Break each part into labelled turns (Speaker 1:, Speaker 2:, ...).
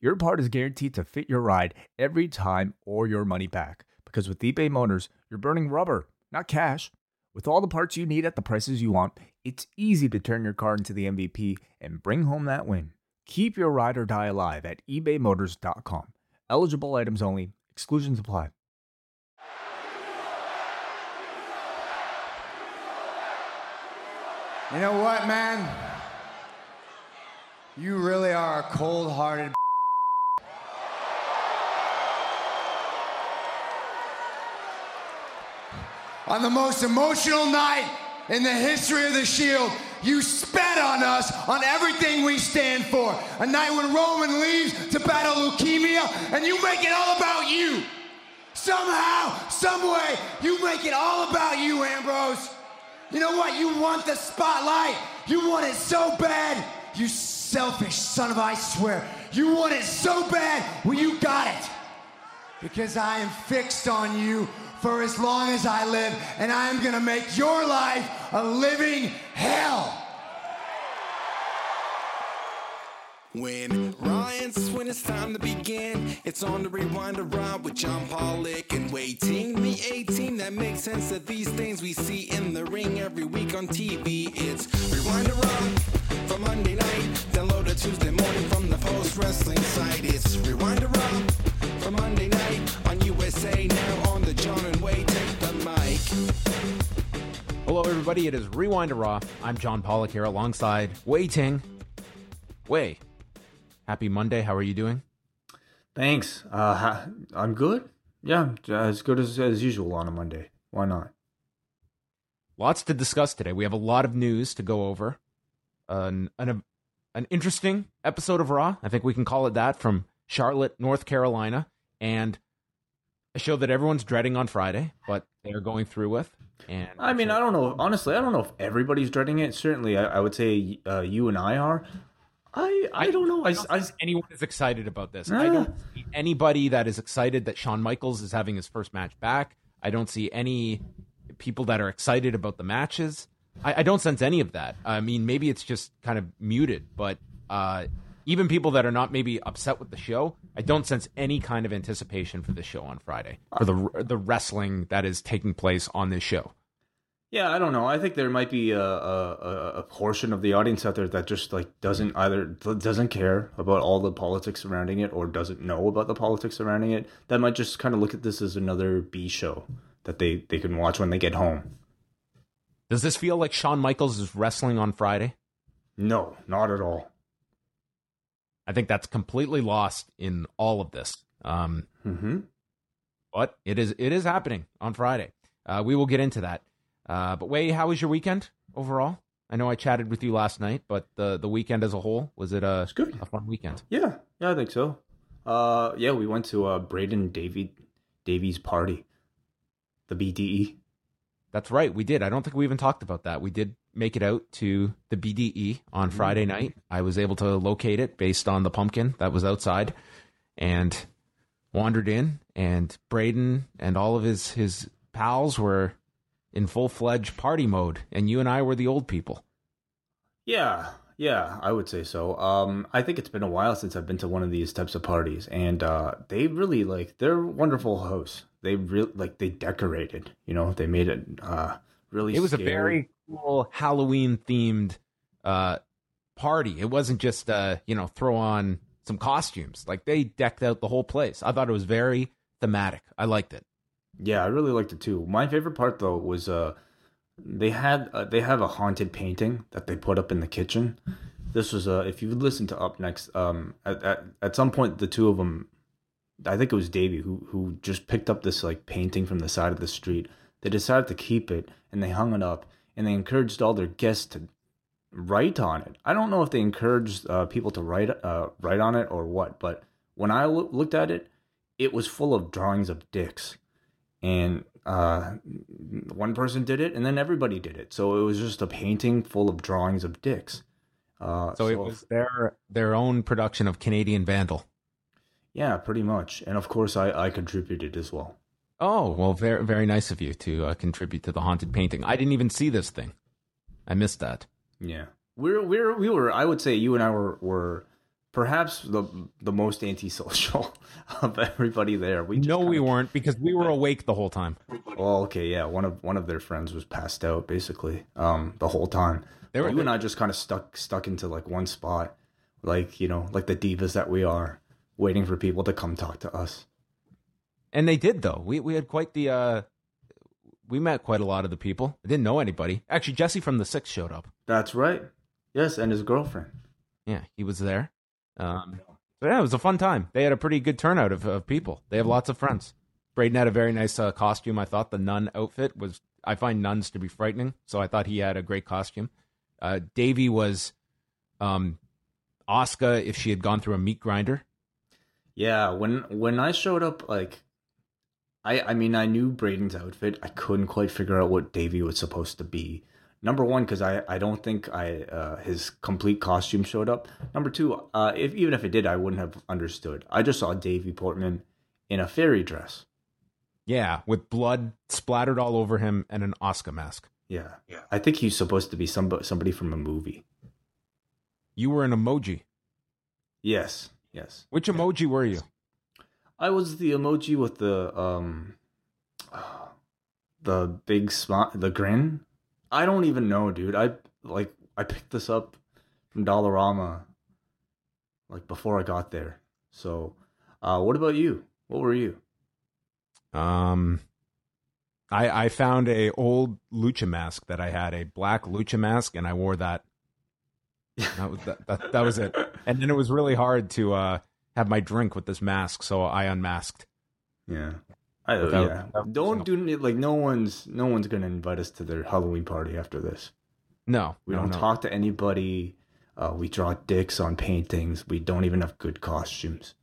Speaker 1: your part is guaranteed to fit your ride every time or your money back. Because with eBay Motors, you're burning rubber, not cash. With all the parts you need at the prices you want, it's easy to turn your car into the MVP and bring home that win. Keep your ride or die alive at ebaymotors.com. Eligible items only, exclusions apply.
Speaker 2: You know what, man? You really are a cold hearted. On the most emotional night in the history of the Shield, you spat on us on everything we stand for. A night when Roman leaves to battle leukemia, and you make it all about you. Somehow, someway, you make it all about you, Ambrose. You know what? You want the spotlight. You want it so bad. You selfish son of I swear. You want it so bad. Well, you got it. Because I am fixed on you for as long as I live, and I am gonna make your life a living hell.
Speaker 3: When Ryan's when it's time to begin, it's on the rewind around with John Pollock and Wai Ting me 18. That makes sense of these things we see in the ring every week on TV. It's rewind around for Monday night, download Tuesday morning from the post wrestling site. It's rewind around for Monday night on USA now
Speaker 4: Hello, everybody. It is Rewind to Raw. I'm John Pollock here alongside Wai Ting. Wai, happy Monday. How are you doing?
Speaker 1: Thanks. Uh, I'm good. Yeah, as good as, as usual on a Monday. Why not?
Speaker 4: Lots to discuss today. We have a lot of news to go over. An, an, an interesting episode of Raw. I think we can call it that from Charlotte, North Carolina, and a show that everyone's dreading on Friday, but they're going through with. And
Speaker 1: I mean, I don't know. Honestly, I don't know if everybody's dreading it. Certainly, I, I would say uh, you and I are. I I don't know. I,
Speaker 4: don't
Speaker 1: I,
Speaker 4: think anyone is excited about this. I don't see anybody that is excited that Shawn Michaels is having his first match back. I don't see any people that are excited about the matches. I, I don't sense any of that. I mean, maybe it's just kind of muted, but uh, even people that are not maybe upset with the show, I don't sense any kind of anticipation for this show on Friday for the the wrestling that is taking place on this show.
Speaker 1: Yeah, I don't know. I think there might be a, a a portion of the audience out there that just like doesn't either doesn't care about all the politics surrounding it or doesn't know about the politics surrounding it. That might just kind of look at this as another B show that they they can watch when they get home.
Speaker 4: Does this feel like Shawn Michaels is wrestling on Friday?
Speaker 1: No, not at all.
Speaker 4: I think that's completely lost in all of this. Um,
Speaker 1: Mm-hmm.
Speaker 4: but it is it is happening on Friday. Uh, we will get into that. Uh, but Wai, how was your weekend overall? I know I chatted with you last night, but the the weekend as a whole was it a,
Speaker 1: good.
Speaker 4: a fun weekend?
Speaker 1: Yeah, yeah, I think so. Uh, yeah, we went to uh Braden Davy Davies party, the BDE.
Speaker 4: That's right, we did. I don't think we even talked about that. We did make it out to the BDE on Friday night. I was able to locate it based on the pumpkin that was outside, and wandered in. And Braden and all of his his pals were in full fledged party mode, and you and I were the old people.
Speaker 1: Yeah, yeah, I would say so. Um, I think it's been a while since I've been to one of these types of parties, and uh, they really like they're wonderful hosts. They really like they decorated. You know, they made it uh really.
Speaker 4: It was
Speaker 1: scary.
Speaker 4: a very cool Halloween themed uh, party. It wasn't just uh, you know throw on some costumes. Like they decked out the whole place. I thought it was very thematic. I liked it.
Speaker 1: Yeah, I really liked it too. My favorite part though was uh they had uh, they have a haunted painting that they put up in the kitchen. This was uh if you listen to up next um at, at at some point the two of them I think it was Davey who who just picked up this like painting from the side of the street. They decided to keep it and they hung it up and they encouraged all their guests to write on it. I don't know if they encouraged uh, people to write uh, write on it or what, but when I loo- looked at it, it was full of drawings of dicks, and uh, one person did it, and then everybody did it. So it was just a painting full of drawings of dicks. Uh,
Speaker 4: So, it was their their own production of Canadian Vandal.
Speaker 1: yeah, pretty much, and of course I I contributed as well.
Speaker 4: Oh well, very very nice of you to uh, contribute to the haunted painting. I didn't even see this thing. I missed that.
Speaker 1: Yeah, we're we're we were. I would say you and I were were perhaps the the most antisocial of everybody there. We
Speaker 4: no, we
Speaker 1: kinda-
Speaker 4: weren't because we were awake the whole time.
Speaker 1: Well, okay, yeah. One of one of their friends was passed out basically um the whole time.
Speaker 4: They were-
Speaker 1: you and I just kind of stuck stuck into like one spot, like you know, like the divas that we are, waiting for people to come talk to us.
Speaker 4: And they did though. We we had quite the uh we met quite a lot of the people. I didn't know anybody. Actually, Jesse from the Six showed up.
Speaker 1: That's right. Yes, and his girlfriend.
Speaker 4: Yeah, he was there. Um, so yeah, it was a fun time. They had a pretty good turnout of, of people. They have lots of friends. Braden had a very nice uh, costume. I thought the nun outfit was. I find nuns to be frightening, so I thought he had a great costume. Uh, Davy was, um, Oscar if she had gone through a meat grinder.
Speaker 1: Yeah, when when I showed up, like, I I mean I knew Braden's outfit. I couldn't quite figure out what Davy was supposed to be. Number one, because I, I don't think I uh, his complete costume showed up. Number two, uh, if even if it did, I wouldn't have understood. I just saw Davy Portman in a fairy dress.
Speaker 4: Yeah, with blood splattered all over him and an Oscar mask.
Speaker 1: Yeah, yeah. I think he's supposed to be somebody somebody from a movie.
Speaker 4: You were an emoji.
Speaker 1: Yes, yes.
Speaker 4: Which emoji were you?
Speaker 1: I was the emoji with the um, the big smile, the grin. I don't even know, dude. I like I picked this up from Dollarama, like before I got there. So, uh, what about you? What were you?
Speaker 4: Um, I I found a old lucha mask that I had a black lucha mask, and I wore that. That was that, that, that was it. And then it was really hard to uh have my drink with this mask, so I unmasked.
Speaker 1: Yeah. I,
Speaker 4: Without-
Speaker 1: yeah. Don't do like no one's no one's gonna invite us to their Halloween party after this.
Speaker 4: No,
Speaker 1: We
Speaker 4: no,
Speaker 1: don't
Speaker 4: no.
Speaker 1: talk to anybody. Uh, we draw dicks on paintings. We don't even have good costumes.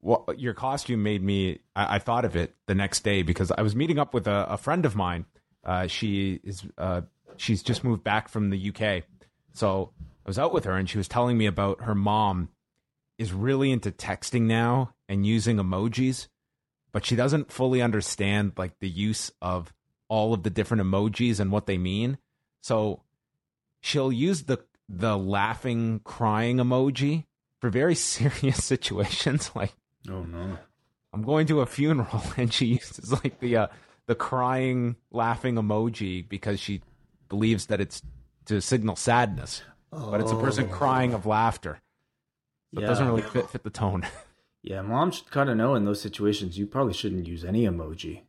Speaker 4: Well, your costume made me. I, I thought of it the next day because I was meeting up with a, a friend of mine. Uh, she is. Uh, she's just moved back from the UK, so I was out with her, and she was telling me about her mom is really into texting now and using emojis, but she doesn't fully understand like the use of all of the different emojis and what they mean. So she'll use the the laughing crying emoji for very serious situations like
Speaker 1: Oh no.
Speaker 4: I'm going to a funeral and she uses like the uh, the crying laughing emoji because she believes that it's to signal sadness but it's a person crying of laughter so it doesn't
Speaker 1: Yeah.
Speaker 4: really fit fit the tone
Speaker 1: Yeah, mom should kind of know in those situations you probably shouldn't use any emoji.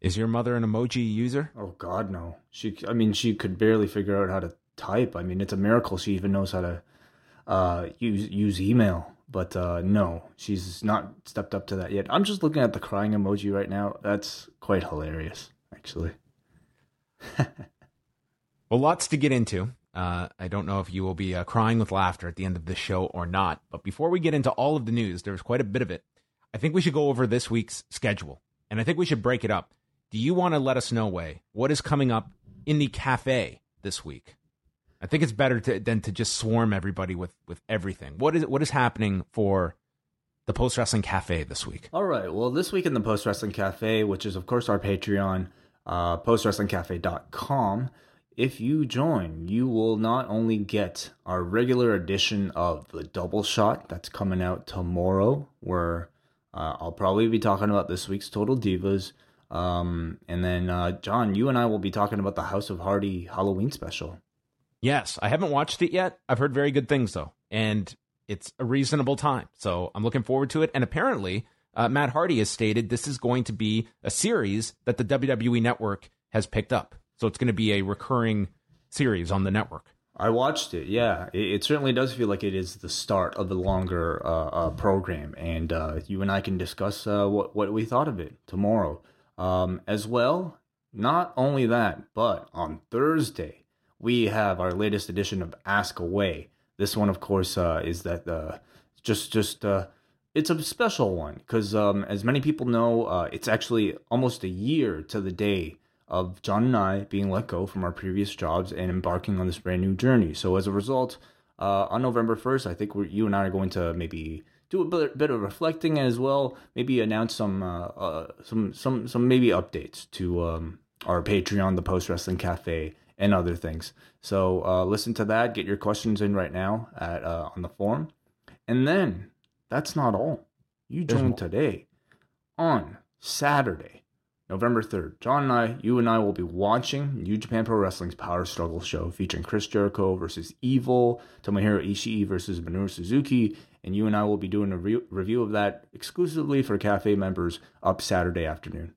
Speaker 4: is your mother an emoji user
Speaker 1: Oh God, no. She, I mean, she could barely figure out how to type. I mean, it's a miracle she even knows how to uh, use use email. But uh, no, she's not stepped up to that yet. I'm just looking at the crying emoji right now. That's quite hilarious, actually.
Speaker 4: Well, lots to get into. Uh, I don't know if you will be uh, crying with laughter at the end of this show or not. But before we get into all of the news, there's quite a bit of it. I think we should go over this week's schedule, and I think we should break it up. Do you want to let us know, Wai, what is coming up in the cafe this week? I think it's better to, than to just swarm everybody with with everything. What is what is happening for the Post Wrestling Cafe this week?
Speaker 1: All right. Well, this week in the Post Wrestling Cafe, which is, of course, our Patreon, uh, postwrestlingcafe.com, if you join, you will not only get our regular edition of the Double Shot that's coming out tomorrow, where uh, I'll probably be talking about this week's Total Divas. Um, and then, uh, John, you and I will be talking about the House of Hardy Halloween special.
Speaker 4: Yes, I haven't watched it yet. I've heard very good things though, and it's a reasonable time. So I'm looking forward to it. And apparently, uh, Matt Hardy has stated this is going to be a series that the WWE Network has picked up. So it's going to be a recurring series on the network.
Speaker 1: I watched it. Yeah, it, it certainly does feel like it is the start of the longer uh, uh, program, and uh, you and I can discuss uh, what what we thought of it tomorrow. Um, as well, not only that, but on Thursday we have our latest edition of Ask Away. This one, of course, uh, is that uh, just just it's a special one because, um, as many people know, it's actually almost a year to the day of John and I being let go from our previous jobs and embarking on this brand new journey. So, as a result, uh, on November 1st, I think you and I are going to maybe do a bit, bit of reflecting as well. Maybe announce some uh, uh, some some some maybe updates to um, our Patreon, the Post Wrestling Cafe, and other things. So uh, listen to that. Get your questions in right now at uh, on the forum, and then that's not all. You join today on Saturday, November 3rd. John and I, you and I will be watching New Japan Pro Wrestling's Power Struggle show featuring Chris Jericho versus Evil, Tomohiro Ishii versus Minoru Suzuki, and you and I will be doing a re- review of that exclusively for Cafe members up Saturday afternoon.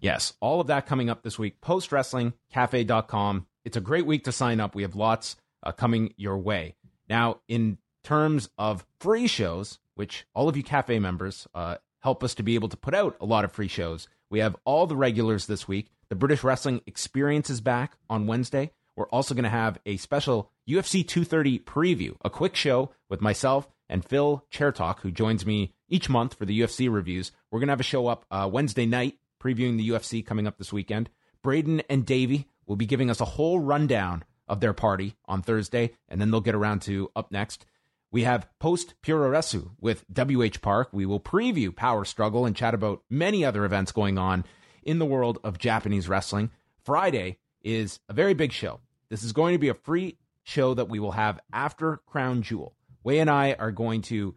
Speaker 4: Yes, all of that coming up this week. Post Wrestling, PostWrestlingCafe.com. It's a great week to sign up. We have lots uh, coming your way. Now, in terms of free shows, which all of you cafe members uh, help us to be able to put out a lot of free shows. We have all the regulars this week. The British Wrestling Experience is back on Wednesday. We're also going to have a special UFC 230 preview, a quick show with myself and Phil Chertok, who joins me each month for the UFC reviews. We're going to have a show up uh, Wednesday night previewing the UFC coming up this weekend. Braden and Davey will be giving us a whole rundown of their party on Thursday, and then they'll get around to up next. We have post Puroresu with WH Park. We will preview Power Struggle and chat about many other events going on in the world of Japanese wrestling. Friday is a very big show. This is going to be a free show that we will have after Crown Jewel. Wai and I are going to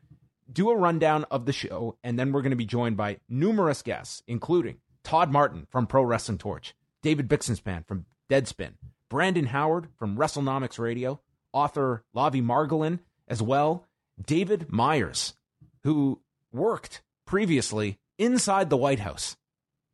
Speaker 4: do a rundown of the show, and then we're going to be joined by numerous guests, including Todd Martin from Pro Wrestling Torch, David Bixenspan from Deadspin, Brandon Howard from WrestleNomics Radio, author Lavie Margolin as well David Myers, who worked previously inside the White House.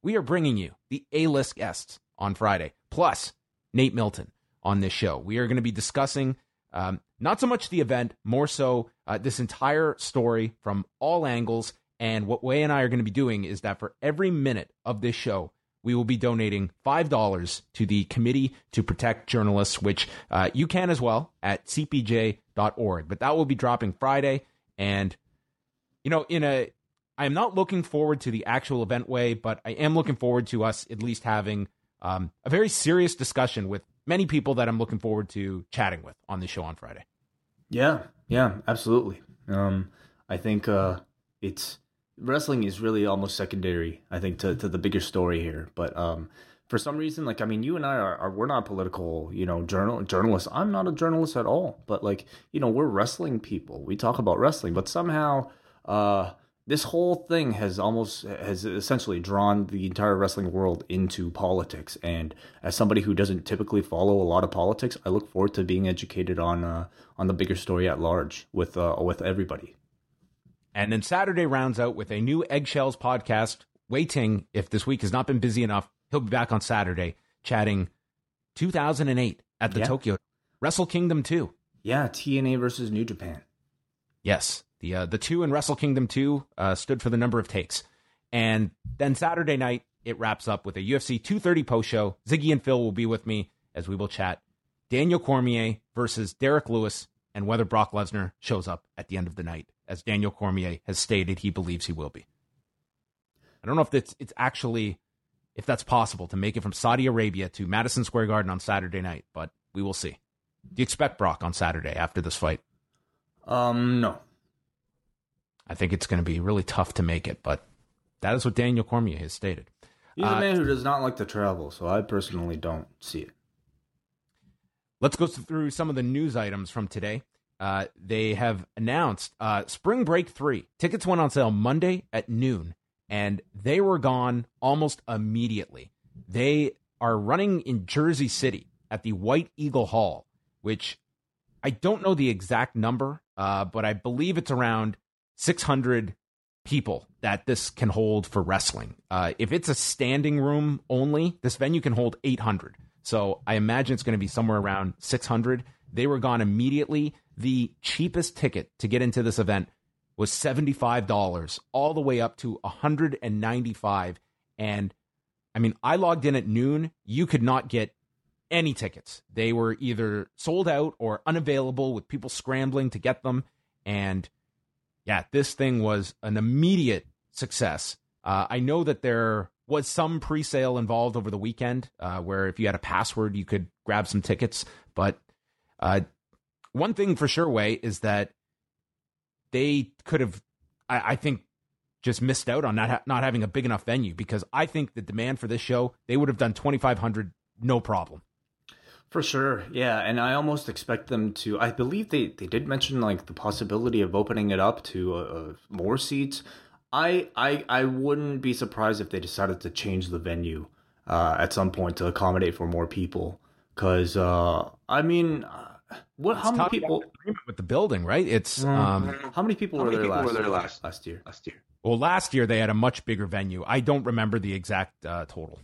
Speaker 4: We are bringing you the A list guests on Friday, plus Nate Milton on this show. We are going to be discussing um, not so much the event, more so uh, this entire story from all angles. And what Wai and I are going to be doing is that for every minute of this show, we will be donating $5 to the Committee to Protect Journalists, which uh, you can as well at cpj.org. But that will be dropping Friday. And, you know, in a, I am not looking forward to the actual event Wai, but I am looking forward to us at least having um, a very serious discussion with many people that I'm looking forward to chatting with on the show on Friday.
Speaker 1: Yeah, yeah, absolutely. Um, I think uh, it's wrestling is really almost secondary, I think, to, to the bigger story here. But um, for some reason, like I mean, you and I are, are, we're not political, you know, journal journalists. I'm not a journalist at all, but like you know, we're wrestling people. We talk about wrestling, but somehow uh, this whole thing has almost has essentially drawn the entire wrestling world into politics. And as somebody who doesn't typically follow a lot of politics, I look forward to being educated on uh, on the bigger story at large with uh, with everybody.
Speaker 4: And then Saturday rounds out with a new Eggshells podcast. Wai Ting, if this week has not been busy enough, he'll be back on Saturday chatting 2008 at the yeah. Tokyo Wrestle Kingdom 2.
Speaker 1: Yeah, TNA versus New Japan.
Speaker 4: Yes, the uh, the two in Wrestle Kingdom 2 uh, stood for the number of takes. And then Saturday night, it wraps up with a UFC 230 post show. Ziggy and Phil will be with me as we will chat Daniel Cormier versus Derrick Lewis and whether Brock Lesnar shows up at the end of the night as Daniel Cormier has stated he believes he will be. I don't know if it's it's actually if that's possible to make it from Saudi Arabia to Madison Square Garden on Saturday night, but we will see. Do you expect Brock on Saturday after this fight?
Speaker 1: Um, no.
Speaker 4: I think it's going to be really tough to make it, but that is what Daniel Cormier has stated.
Speaker 1: He's uh, a man who does not like to travel, so I personally don't see it.
Speaker 4: Let's go through some of the news items from today. Uh, they have announced uh, Spring Break 3. Tickets went on sale Monday at noon, and they were gone almost immediately. They are running in Jersey City at the White Eagle Hall, which I don't know the exact number, uh, but I believe it's around 600 people that this can hold for wrestling. Uh, if it's a standing room only, this venue can hold 800. So I imagine it's going to be somewhere around 600. They were gone immediately. The cheapest ticket to get into this event was $75 all the way up to 195 and I mean, I logged in at noon. You could not get any tickets. They were either sold out or unavailable with people scrambling to get them and yeah, this thing was an immediate success. Uh, I know that there was some pre-sale involved over the weekend, uh, where if you had a password, you could grab some tickets. But uh, one thing for sure, Wai is that they could have, I, I think, just missed out on not ha- not having a big enough venue because I think the demand for this show they would have done twenty five hundred no problem.
Speaker 1: For sure, yeah, and I almost expect them to. I believe they they did mention like the possibility of opening it up to uh, more seats. I I I wouldn't be surprised if they decided to change the venue uh, at some point to accommodate for more people. Because uh, I mean, what?
Speaker 4: It's
Speaker 1: how many
Speaker 4: tough to get
Speaker 1: people?
Speaker 4: agreement with the building, right? It's um,
Speaker 1: How many people
Speaker 5: How
Speaker 1: were
Speaker 5: many
Speaker 1: there
Speaker 5: people
Speaker 1: last
Speaker 5: were there
Speaker 1: year?
Speaker 5: last-
Speaker 1: last year?
Speaker 5: last year.
Speaker 4: well, last year they had a much bigger venue. I don't remember the exact uh, total.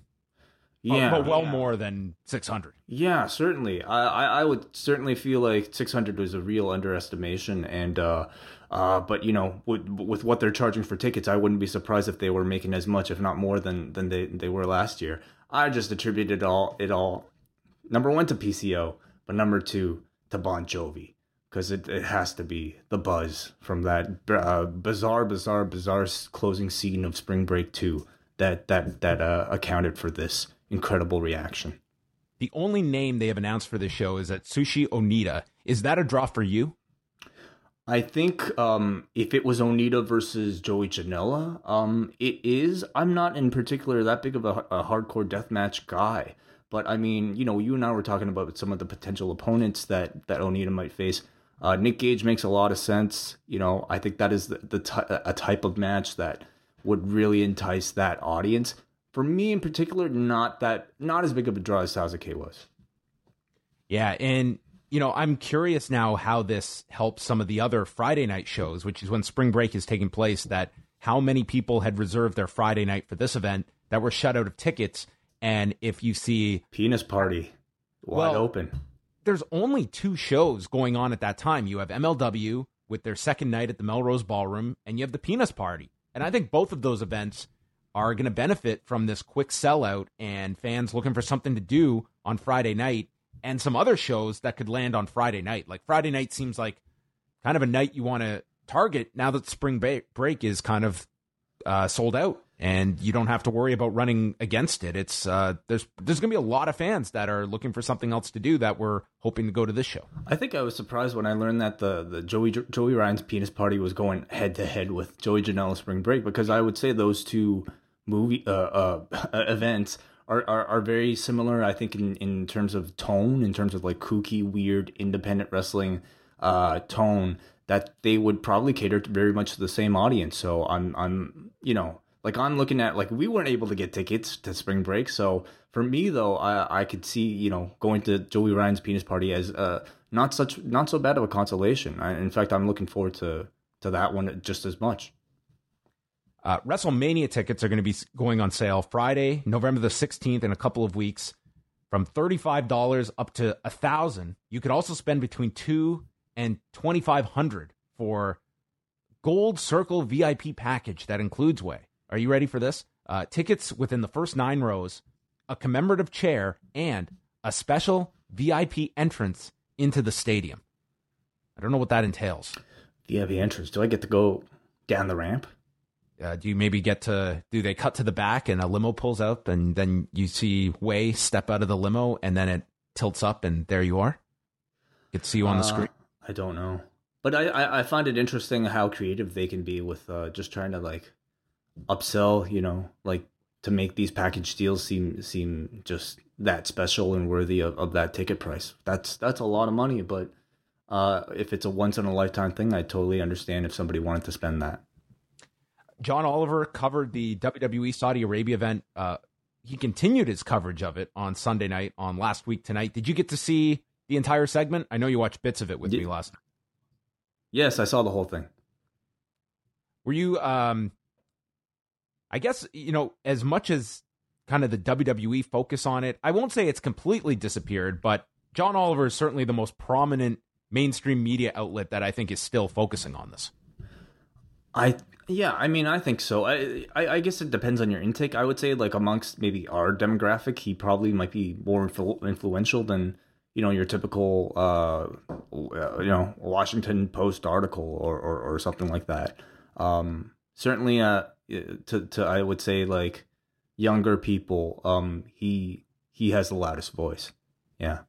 Speaker 1: Yeah,
Speaker 4: but well more than six hundred.
Speaker 1: Yeah, certainly. I, I, I would certainly feel like 600 was a real underestimation, and uh, uh, but you know, with, with what they're charging for tickets, I wouldn't be surprised if they were making as much, if not more, than than they, they were last year. I just attributed all it all, number one to PCO, but number two to Bon Jovi, because it, it has to be the buzz from that uh, bizarre, bizarre, bizarre closing scene of Spring Break Two that that that uh, accounted for this incredible reaction.
Speaker 4: The only name they have announced for this show is Atsushi Onita. Is that a draw for you?
Speaker 1: I think um, if it was Onita versus Joey Janela, um, it is. I'm not in particular that big of a, a hardcore deathmatch guy, but I mean, you know, you and I were talking about some of the potential opponents that that Onita might face. Uh, Nick Gage makes a lot of sense. You know, I think that is the, the a type of match that would really entice that audience. For me, in particular, not that not as big of a draw as Sasuke was.
Speaker 4: Yeah, and you know, I'm curious now how this helps some of the other Friday night shows, which is when spring break is taking place, that how many people had reserved their Friday night for this event that were shut out of tickets. And if you see
Speaker 1: Penis party, wide
Speaker 4: Well,
Speaker 1: open.
Speaker 4: there's only two shows going on at that time. You have MLW with their second night at the Melrose Ballroom, and you have the Penis Party. And I think both of those events are going to benefit from this quick sellout and fans looking for something to do on Friday night and some other shows that could land on Friday night. Like Friday night seems like kind of a night you want to target now that spring break is kind of uh, sold out and you don't have to worry about running against it. It's uh, there's there's going to be a lot of fans that are looking for something else to do that were hoping to go to this show.
Speaker 1: I think I was surprised when I learned that the, the Joey Joey Ryan's penis party was going head to head with Joey Janela Spring Break because I would say those two movie uh, uh, events are, are, are very similar. I think in, in terms of tone, in terms of like kooky, weird, independent wrestling uh, tone, that they would probably cater to very much to the same audience. So I'm I'm you know like I'm looking at like we weren't able to get tickets to spring break. So for me though, I I could see you know going to Joey Ryan's penis party as uh not such not so bad of a consolation. I, in fact, I'm looking forward to to that one just as much.
Speaker 4: Uh, WrestleMania tickets are going to be going on sale Friday, November the 16th, in a couple of weeks, from $35 up to a thousand. You could also spend between two and 2500 for Gold Circle VIP package that includes Wai. Are you ready for this? Uh, tickets within the first nine rows, a commemorative chair, and a special VIP entrance into the stadium. I don't know what that entails.
Speaker 1: VIP entrance. Do I get to go down the ramp?
Speaker 4: Uh, do you maybe get to do they cut to the back and a limo pulls up and then you see Wai step out of the limo and then it tilts up and there you are? Get to see you on the
Speaker 1: Uh,
Speaker 4: screen.
Speaker 1: I don't know, but I, I I find it interesting how creative they can be with uh, just trying to like upsell. You know, like to make these package deals seem seem just that special and worthy of, of that ticket price. That's that's a lot of money, but uh, if it's a once in a lifetime thing, I totally understand if somebody wanted to spend that.
Speaker 4: John Oliver covered the WWE Saudi Arabia event. Uh, he continued his coverage of it on Sunday night on last week tonight. Did you get to see the entire segment? I know you watched bits of it with
Speaker 1: Ye-
Speaker 4: me last night.
Speaker 1: Yes, I saw the whole thing.
Speaker 4: Were you um I guess you know as much as kind of the WWE focus on it, I won't say it's completely disappeared, but John Oliver is certainly the most prominent mainstream media outlet that I think is still focusing on this.
Speaker 1: I yeah, I mean, I think so. I, I I guess it depends on your intake. I would say like amongst maybe our demographic, he probably might be more influ- influential than you know your typical uh, you know Washington Post article or or, or something like that. Um, certainly, uh, to to I would say like younger people, um, he he has the loudest voice. Yeah.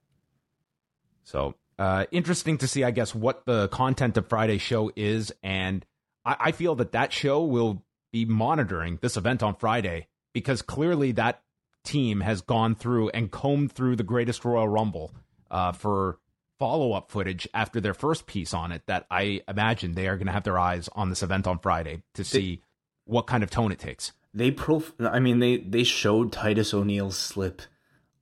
Speaker 4: So uh, interesting to see, I guess, what the content of Friday's show is, and I, I feel that that show will be monitoring this event on Friday because clearly that team has gone through and combed through the greatest Royal Rumble uh, for follow up footage after their first piece on it that I imagine they are going to have their eyes on this event on Friday to see they, what kind of tone it takes.
Speaker 1: They prof I mean they they showed Titus O'Neil's slip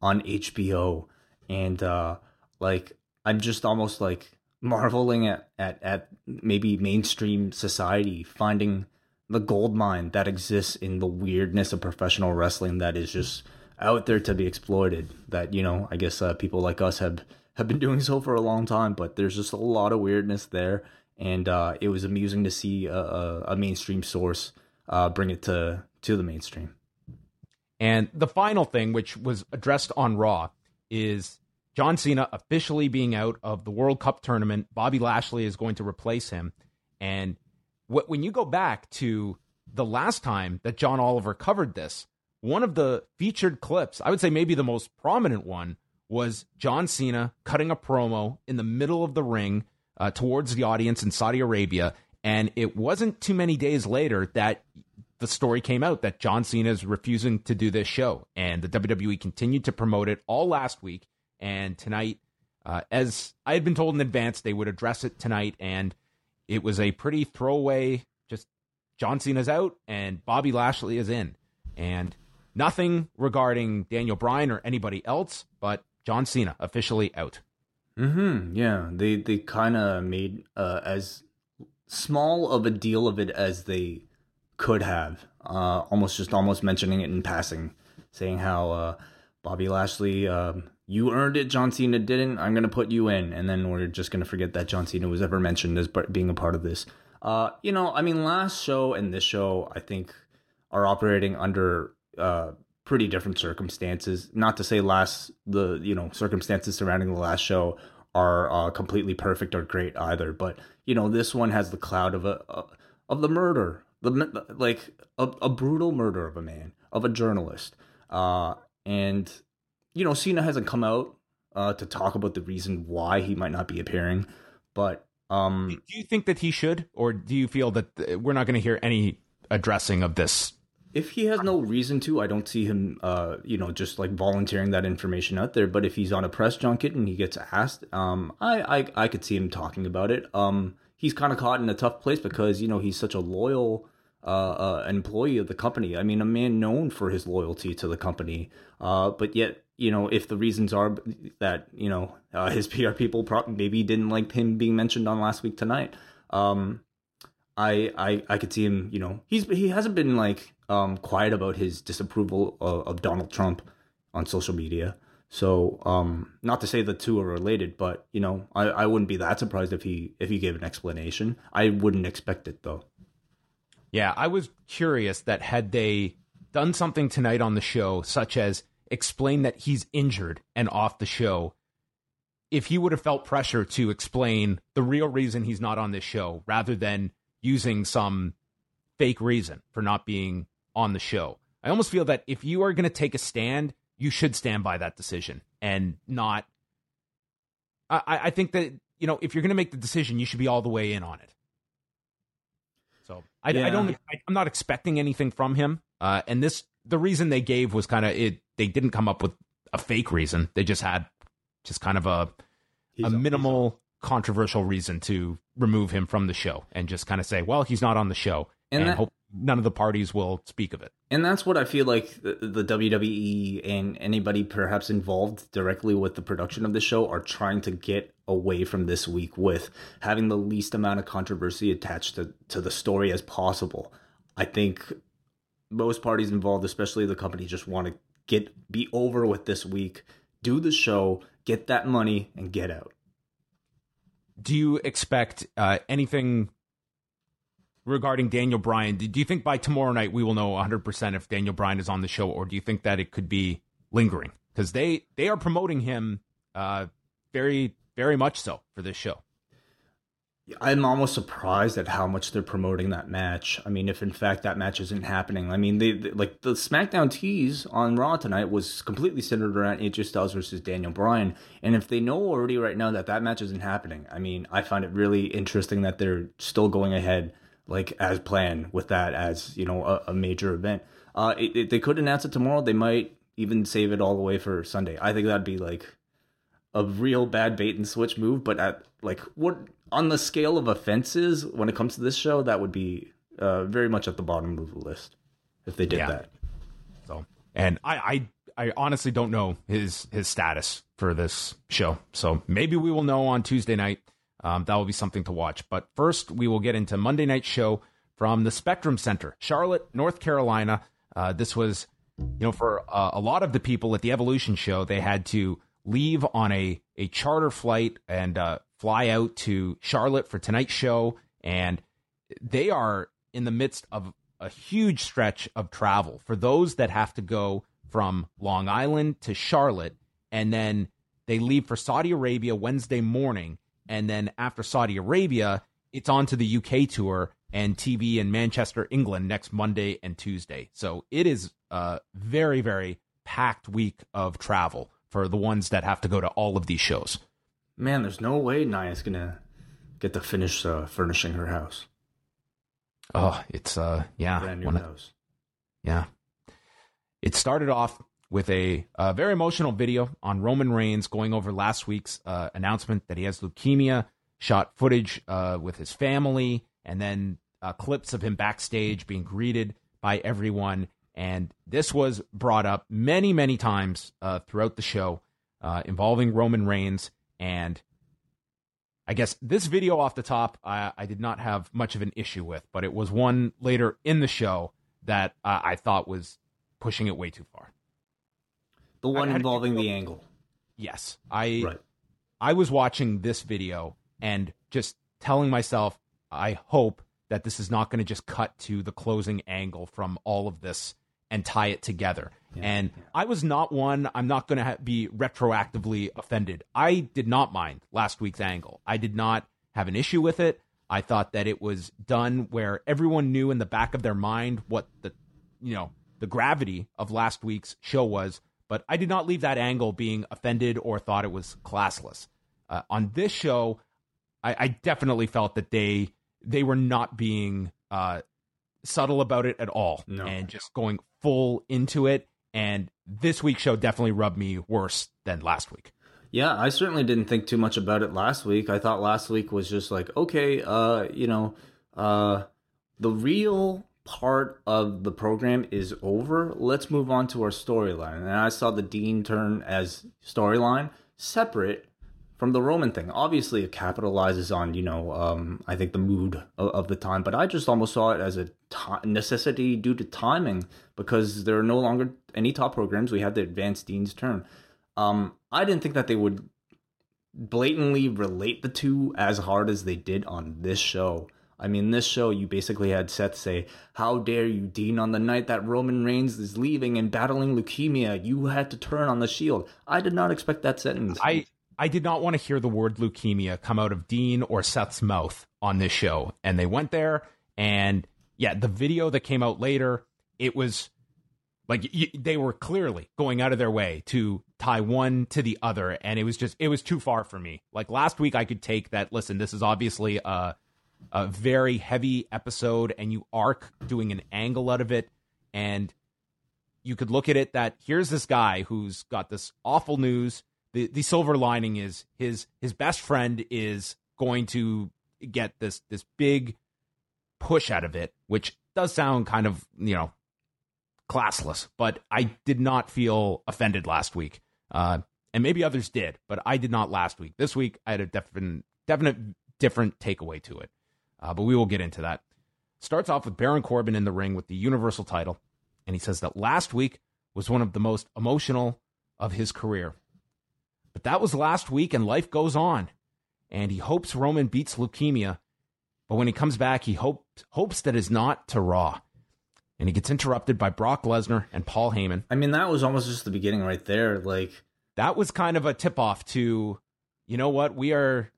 Speaker 1: on HBO and uh like I'm just almost like marveling at at at maybe mainstream society finding the gold mine that exists in the weirdness of professional wrestling that is just out there to be exploited. That you know, I guess uh, people like us have have been doing so for a long time, but there's just a lot of weirdness there, and uh, it was amusing to see a, a, a mainstream source uh, bring it to to the mainstream.
Speaker 4: And the final thing, which was addressed on Raw, is John Cena officially being out of the World Cup tournament. Bobby Lashley is going to replace him, and when you go back to the last time that John Oliver covered this, one of the featured clips, I would say maybe the most prominent one, was John Cena cutting a promo in the middle of the ring uh, towards the audience in Saudi Arabia. And it wasn't too many days later that the story came out that John Cena is refusing to do this show. And the WWE continued to promote it all last week. And tonight, uh, as I had been told in advance, they would address it tonight. And it was a pretty throwaway, just John Cena's out and Bobby Lashley is in. And nothing regarding Daniel Bryan or anybody else, but John Cena officially out.
Speaker 1: Hmm. Yeah. They they kind of made uh, as small of a deal of it as they could have. Uh, almost just almost mentioning it in passing, saying how uh, Bobby Lashley, um, you earned it, John Cena didn't. I'm gonna put you in, and then we're just gonna forget that John Cena was ever mentioned as being a part of this. Uh, you know, I mean, last show and this show, I think, are operating under uh, pretty different circumstances. Not to say last the you know circumstances surrounding the last show are uh, completely perfect or great either, but you know this one has the cloud of a, a of the murder, the like a, a, brutal murder of a man, of a journalist, uh, and you know Cena hasn't come out uh, to talk about the reason why he might not be appearing, but um,
Speaker 4: do you think that he should, or do you feel that uh, we're not going to hear any addressing of this
Speaker 1: if he has no reason to, I don't see him, uh, you know, just like volunteering that information out there. But if he's on a press junket and he gets asked, um, I, I, I could see him talking about it. Um, he's kind of caught in a tough place because you know he's such a loyal uh, uh, employee of the company. I mean, a man known for his loyalty to the company. Uh, but yet, you know, if the reasons are that you know uh, his PR people pro- maybe didn't like him being mentioned on last week tonight, um, I, I I could see him. You know, he's he hasn't been like um, quiet about his disapproval of, of, Donald Trump on social media. So, um, not to say the two are related, but you know, I, I wouldn't be that surprised if he if he gave an explanation. I wouldn't expect it though.
Speaker 4: Yeah, I was curious that had they done something tonight on the show, such as explain that he's injured and off the show, if he would have felt pressure to explain the real reason he's not on this show rather than using some fake reason for not being on the show. I almost feel that if you are going to take a stand, you should stand by that decision and not. I, I think that you know if you're going to make the decision, you should be all the way in on it. So I, yeah. I don't. I, am not expecting anything from him. Uh, and this, the reason they gave was kind of it. They didn't come up with a fake reason. They just had just kind of a he's a minimal controversial reason to remove him from the show and just kind of say, well, he's not on the show, and, and that, hope none of the parties will speak of it.
Speaker 1: And that's what I feel like the, the, WWE and anybody perhaps involved directly with the production of the show are trying to get away from this week with having the least amount of controversy attached to, to the story as possible. I think most parties involved, especially the company, just want to get be over with this week, do the show, get that money, and get out.
Speaker 4: Do you expect uh, anything regarding Daniel Bryan. Do you think by tomorrow night we will know 100% if Daniel Bryan is on the show, or do you think that it could be lingering? Because they they are promoting him uh, very, very much so for this show.
Speaker 1: I'm almost surprised at how much they're promoting that match. I mean, if in fact that match isn't happening, I mean, they, they like the SmackDown tease on Raw tonight was completely centered around AJ Styles versus Daniel Bryan, and if they know already right now that that match isn't happening, I mean, I find it really interesting that they're still going ahead like as planned with that as you know a, a major event. Uh, it, it, they could announce it tomorrow. They might even save it all the way for Sunday. I think that'd be like a real bad bait and switch move, but at like what on the scale of offenses when it comes to this show, that would be uh, very much at the bottom of the list if they did yeah. that.
Speaker 4: So, and I, I, I honestly don't know his his status for this show. So maybe we will know on Tuesday night. Um, that will be something to watch. But first, we will get into Monday night show from the Spectrum Center, Charlotte, North Carolina. Uh, this was, you know, for uh, a lot of the people at the Evolution show, they had to leave on a a charter flight and uh, fly out to Charlotte for tonight's show, and they are in the midst of a huge stretch of travel for those that have to go from Long Island to Charlotte, and then they leave for Saudi Arabia Wednesday morning, and then after Saudi Arabia, it's on to the UK tour and TV in Manchester, England next Monday and Tuesday. So it is a very, very packed week of travel for the ones that have to go to all of these shows.
Speaker 1: Man, there's no way Nia's gonna get to finish uh, furnishing her house.
Speaker 4: Oh, it's uh, yeah,
Speaker 1: brand new house.
Speaker 4: Yeah, it started off with a, a, very emotional video on Roman Reigns going over last week's uh, announcement that he has leukemia. Shot footage uh, with his family, and then uh, clips of him backstage being greeted by everyone. And this was brought up many, many times uh, throughout the show uh, involving Roman Reigns. And I guess this video off the top, I, I, did not have much of an issue with, but it was one later in the show that uh, I thought was pushing it way too far.
Speaker 1: The one involving the angle.
Speaker 4: Yes, I right. I was watching this video and just telling myself, I hope that this is not going to just cut to the closing angle from all of this and tie it together. Yeah, and yeah. I was not one, I'm not going to ha- be retroactively offended. I did not mind last week's angle. I did not have an issue with it. I thought that it was done where everyone knew in the back of their mind what the, you know, the gravity of last week's show was, but I did not leave that angle being offended or thought it was classless. Uh, on this show, I, I, definitely felt that they they were not being uh, subtle about it at all no. and just going full into it. And this week's show definitely rubbed me worse than last week.
Speaker 1: Yeah, I certainly didn't think too much about it last week. I thought last week was just like, okay, uh, you know, uh, the real part of the program is over. Let's move on to our storyline. And I saw the Dean turn as storyline separate from the Roman thing. Obviously, it capitalizes on you know um, I think the mood of, of, the time, but I just almost saw it as a t- necessity due to timing because there are no longer any top programs. We had the Advanced Dean's turn. Um, I didn't think that they would blatantly relate the two as hard as they did on this show. I mean, this show, you basically had Seth say, How dare you, Dean, on the night that Roman Reigns is leaving and battling leukemia, you had to turn on the shield. I did not expect that sentence.
Speaker 4: I, I did not want to hear the word leukemia come out of Dean or Seth's mouth on this show. And they went there, and yeah, the video that came out later, it was like they were clearly going out of their way to tie one to the other, and it was just it was too far for me. Like last week, I could take that. Listen, this is obviously a a very heavy episode, and you are doing an angle out of it, and you could look at it that here's this guy who's got this awful news the the silver lining is his his best friend is going to get this this big push out of it, which does sound kind of you know classless. But I did not feel offended last week, uh, and maybe others did, but I did not last week. This week I had a definite definite different takeaway to it, uh, but we will get into that. Starts off with Baron Corbin in the ring with the Universal title, and he says that last week was one of the most emotional of his career. But that was last week, and life goes on. And he hopes Roman beats leukemia. But when he comes back, he hopes hopes that is not to Raw. And he gets interrupted by Brock Lesnar and Paul Heyman.
Speaker 1: I mean, that was almost just the beginning right there. Like
Speaker 4: that was kind of a tip off to you know what? We are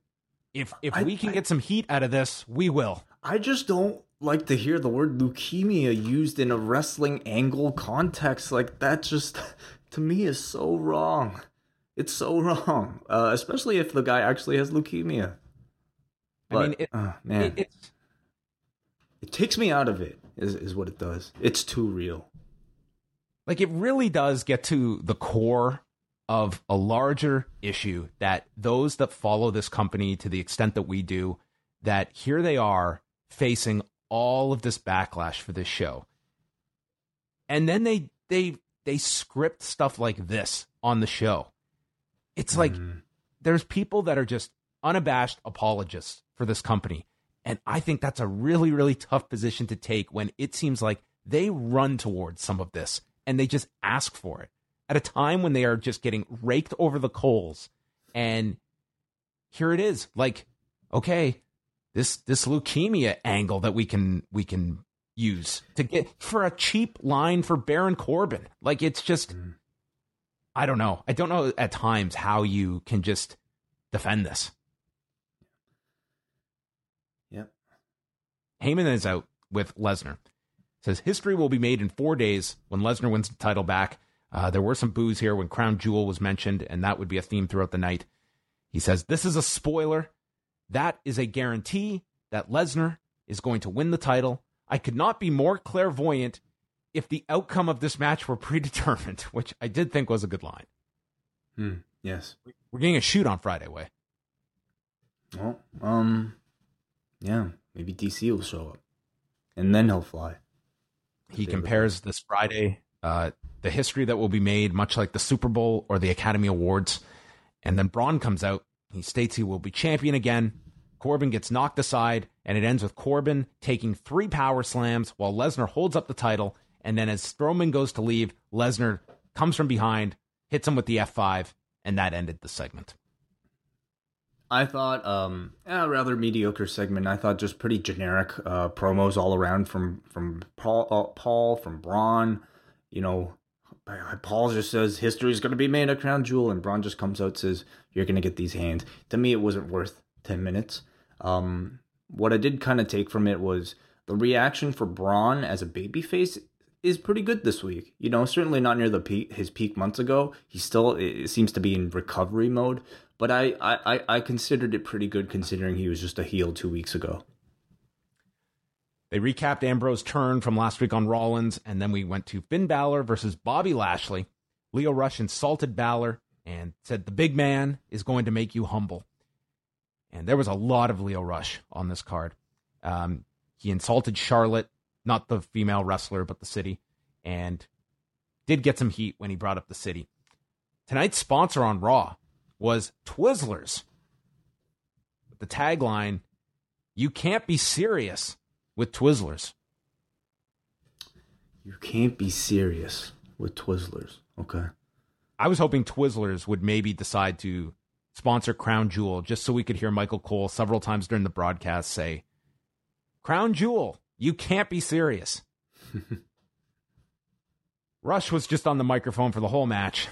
Speaker 4: if if
Speaker 1: I-
Speaker 4: we can
Speaker 1: I-
Speaker 4: get some heat out of this, we will.
Speaker 1: I just don't like to hear the word leukemia used in a wrestling angle context. Like that just to me is so wrong. It's so wrong, uh, especially if the guy actually has leukemia.
Speaker 4: I mean, it,
Speaker 1: uh, man,
Speaker 4: it,
Speaker 1: it takes me out of it. Is is what it does. It's too real.
Speaker 4: like it really does get to the core of a larger issue that those that follow this company to the extent that we do that here they are facing all of this backlash for this show and then they they they script stuff like this on the show it's like
Speaker 1: Mm.
Speaker 4: there's people that are just unabashed apologists for this company. And I think that's a really, really tough position to take when it seems like they run towards some of this and they just ask for it at a time when they are just getting raked over the coals. And here it is. Like, okay, this this leukemia angle that we can we can use to get for a cheap line for Baron Corbin. Like it's just mm. I don't know. I don't know at times how you can just defend this.
Speaker 1: Yep.
Speaker 4: Heyman is out with Lesnar. Says history will be made in four days when Lesnar wins the title back. Uh, there were some boos here when Crown Jewel was mentioned, and that would be a theme throughout the night. He says this is a spoiler. That is a guarantee that Lesnar is going to win the title. I could not be more clairvoyant if the outcome of this match were predetermined, which I did think was a good line.
Speaker 1: Hmm. Yes.
Speaker 4: We're getting a shoot on Friday, Wai.
Speaker 1: Well, um, yeah. Maybe DC will show up, and then he'll fly.
Speaker 4: He compares this Friday, uh, the history that will be made, much like the Super Bowl or the Academy Awards. And then Braun comes out. He states he will be champion again. Corbin gets knocked aside, and it ends with Corbin taking three power slams while Lesnar holds up the title. And then as Strowman goes to leave, Lesnar comes from behind, hits him with the F5, and that ended the segment.
Speaker 1: I thought, um, a rather mediocre segment. I thought just pretty generic uh, promos all around from from Paul, uh, Paul from Braun. You know, Paul just says history is going to be made at Crown Jewel, and Braun just comes out says you're going to get these hands. To me, it wasn't worth ten minutes. Um, what I did kind of take from it was the reaction for Braun as a babyface is pretty good this week. You know, certainly not near the peak his peak months ago. He still it seems to be in recovery mode, but I I I considered it pretty good considering he was just a heel two weeks ago.
Speaker 4: They recapped Ambrose's turn from last week on Rollins, and then we went to Finn Balor versus Bobby Lashley. Lio Rush insulted Balor and said the big man is going to make you humble. And there was a lot of Lio Rush on this card. Um, he insulted Charlotte, not the female wrestler, but the city, and did get some heat when he brought up the city. Tonight's sponsor on Raw was Twizzlers. With the tagline, You can't be serious with Twizzlers.
Speaker 1: You can't be serious with Twizzlers. Okay.
Speaker 4: I was hoping Twizzlers would maybe decide to sponsor Crown Jewel just so we could hear Michael Cole several times during the broadcast say, Crown Jewel, you can't be serious. Rush was just on the microphone for the whole match.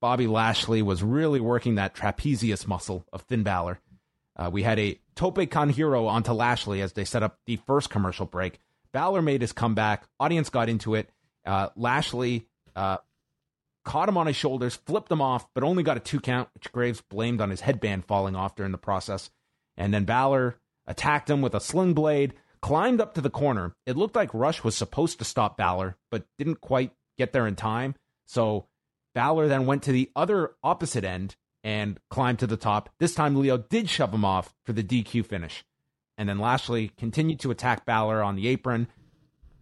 Speaker 4: Bobby Lashley was really working that trapezius muscle of Finn Balor. Uh, we had a Tope Con Hilo onto Lashley as they set up the first commercial break. Balor made his comeback. Audience got into it. Uh, Lashley uh, caught him on his shoulders, flipped him off, but only got a two count, which Graves blamed on his headband falling off during the process. And then Balor attacked him with a sling blade, climbed up to the corner. It looked like Rush was supposed to stop Balor, but didn't quite get there in time. So Balor then went to the other opposite end and climbed to the top. This time, Lio did shove him off for the DQ finish. And then Lashley continued to attack Balor on the apron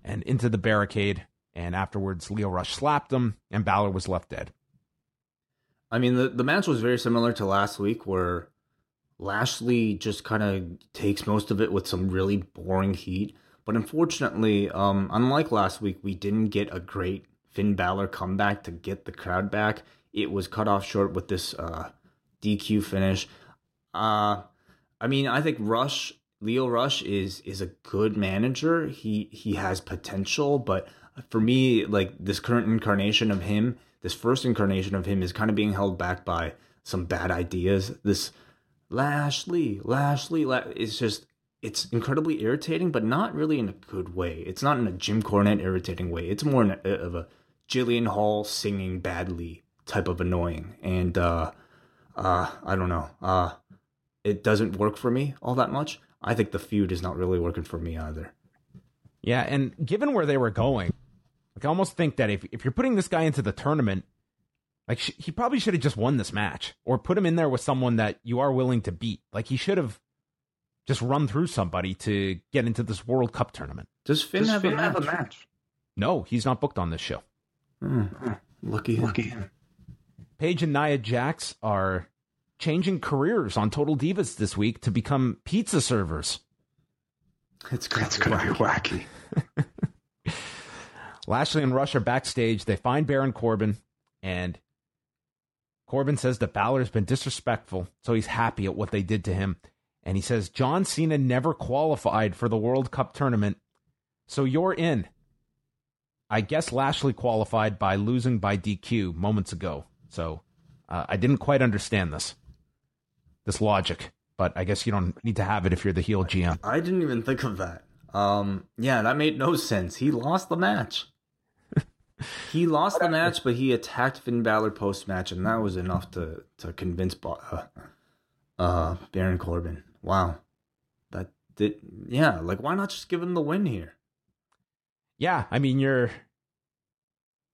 Speaker 4: and into the barricade. And afterwards, Lio Rush slapped him, and Balor was left dead.
Speaker 1: I mean, the, the match was very similar to last week, where Lashley just kind of takes most of it with some really boring heat. But unfortunately, um, unlike last week, we didn't get a great Finn Balor comeback to get the crowd back. It was cut off short with this uh, DQ finish. Uh, I mean, I think Rush, Lio Rush, is is a good manager. He he has potential, but for me, like this current incarnation of him, this first incarnation of him is kind of being held back by some bad ideas. This Lashley, Lashley. La-. It's just it's incredibly irritating, but not really in a good way. It's not in a Jim Cornette irritating way. It's more a, of a Jillian Hall singing badly type of annoying. And uh, uh, I don't know. Uh, it doesn't work for me all that much. I think the feud is not really working for me either.
Speaker 4: Yeah, and given where they were going, like I almost think that if if you're putting this guy into the tournament, like sh- he probably should have just won this match or put him in there with someone that you are willing to beat. Like he should have just run through somebody to get into this World Cup tournament.
Speaker 1: Does Finn,
Speaker 5: Does
Speaker 1: have,
Speaker 5: Finn
Speaker 1: a
Speaker 5: have a match?
Speaker 4: No, he's not booked on this show.
Speaker 1: Mm, lucky him.
Speaker 5: Lucky him.
Speaker 4: Paige and Nia Jax are changing careers on Total Divas this week to become pizza servers.
Speaker 1: It's gonna,
Speaker 5: That's gonna be wacky.
Speaker 4: Lashley and Rush are backstage. They find Baron Corbin, and Corbin says that Balor's been disrespectful, so he's happy at what they did to him. And he says John Cena never qualified for the World Cup tournament, so you're in. I guess Lashley qualified by losing by DQ moments ago. So uh, I didn't quite understand this, this logic. But I guess you don't need to have it if you're the heel GM.
Speaker 1: I didn't even think of that. Um, yeah, that made no sense. He lost the match. he lost the match, but he attacked Finn Balor post match, and that was enough to to convince uh, uh, Baron Corbin. Wow, that did yeah. Like, why not just give him the win here?
Speaker 4: Yeah, I mean you're.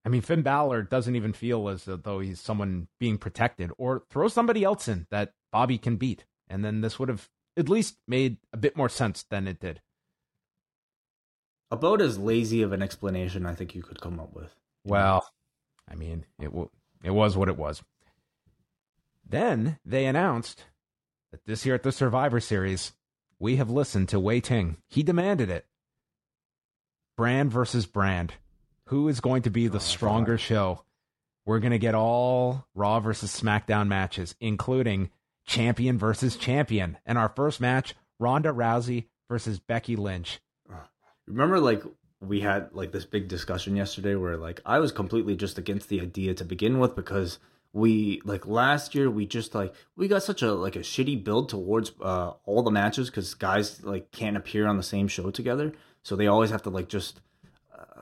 Speaker 4: I mean Finn Balor doesn't even feel as though he's someone being protected, or throw somebody else in that Bobby can beat, and then this would have at least made a bit more sense than it did.
Speaker 1: About as lazy of an explanation I think you could come up with.
Speaker 4: Well, I mean it w- it was what it was. Then they announced that this year at the Survivor Series, we have listened to Wai Ting. He demanded it. Brand versus brand. Who is going to be the stronger show? We're going to get all Raw versus SmackDown matches, including champion versus champion. And our first match, Ronda Rousey versus Becky Lynch.
Speaker 1: Remember, like we had like this big discussion yesterday where like I was completely just against the idea to begin with because we like last year we just like we got such a like a shitty build towards uh all the matches because guys like can't appear on the same show together so they always have to like just uh,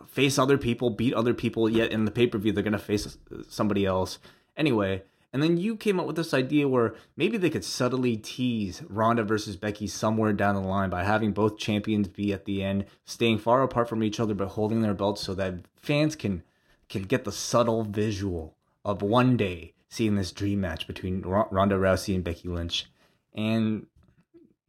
Speaker 1: face other people beat other people yet in the pay-per-view they're gonna face somebody else anyway and then you came up with this idea where maybe they could subtly tease Ronda versus Becky somewhere down the line by having both champions be at the end, staying far apart from each other but holding their belts so that fans can can get the subtle visual of one day seeing this dream match between R- Ronda Rousey and Becky Lynch. And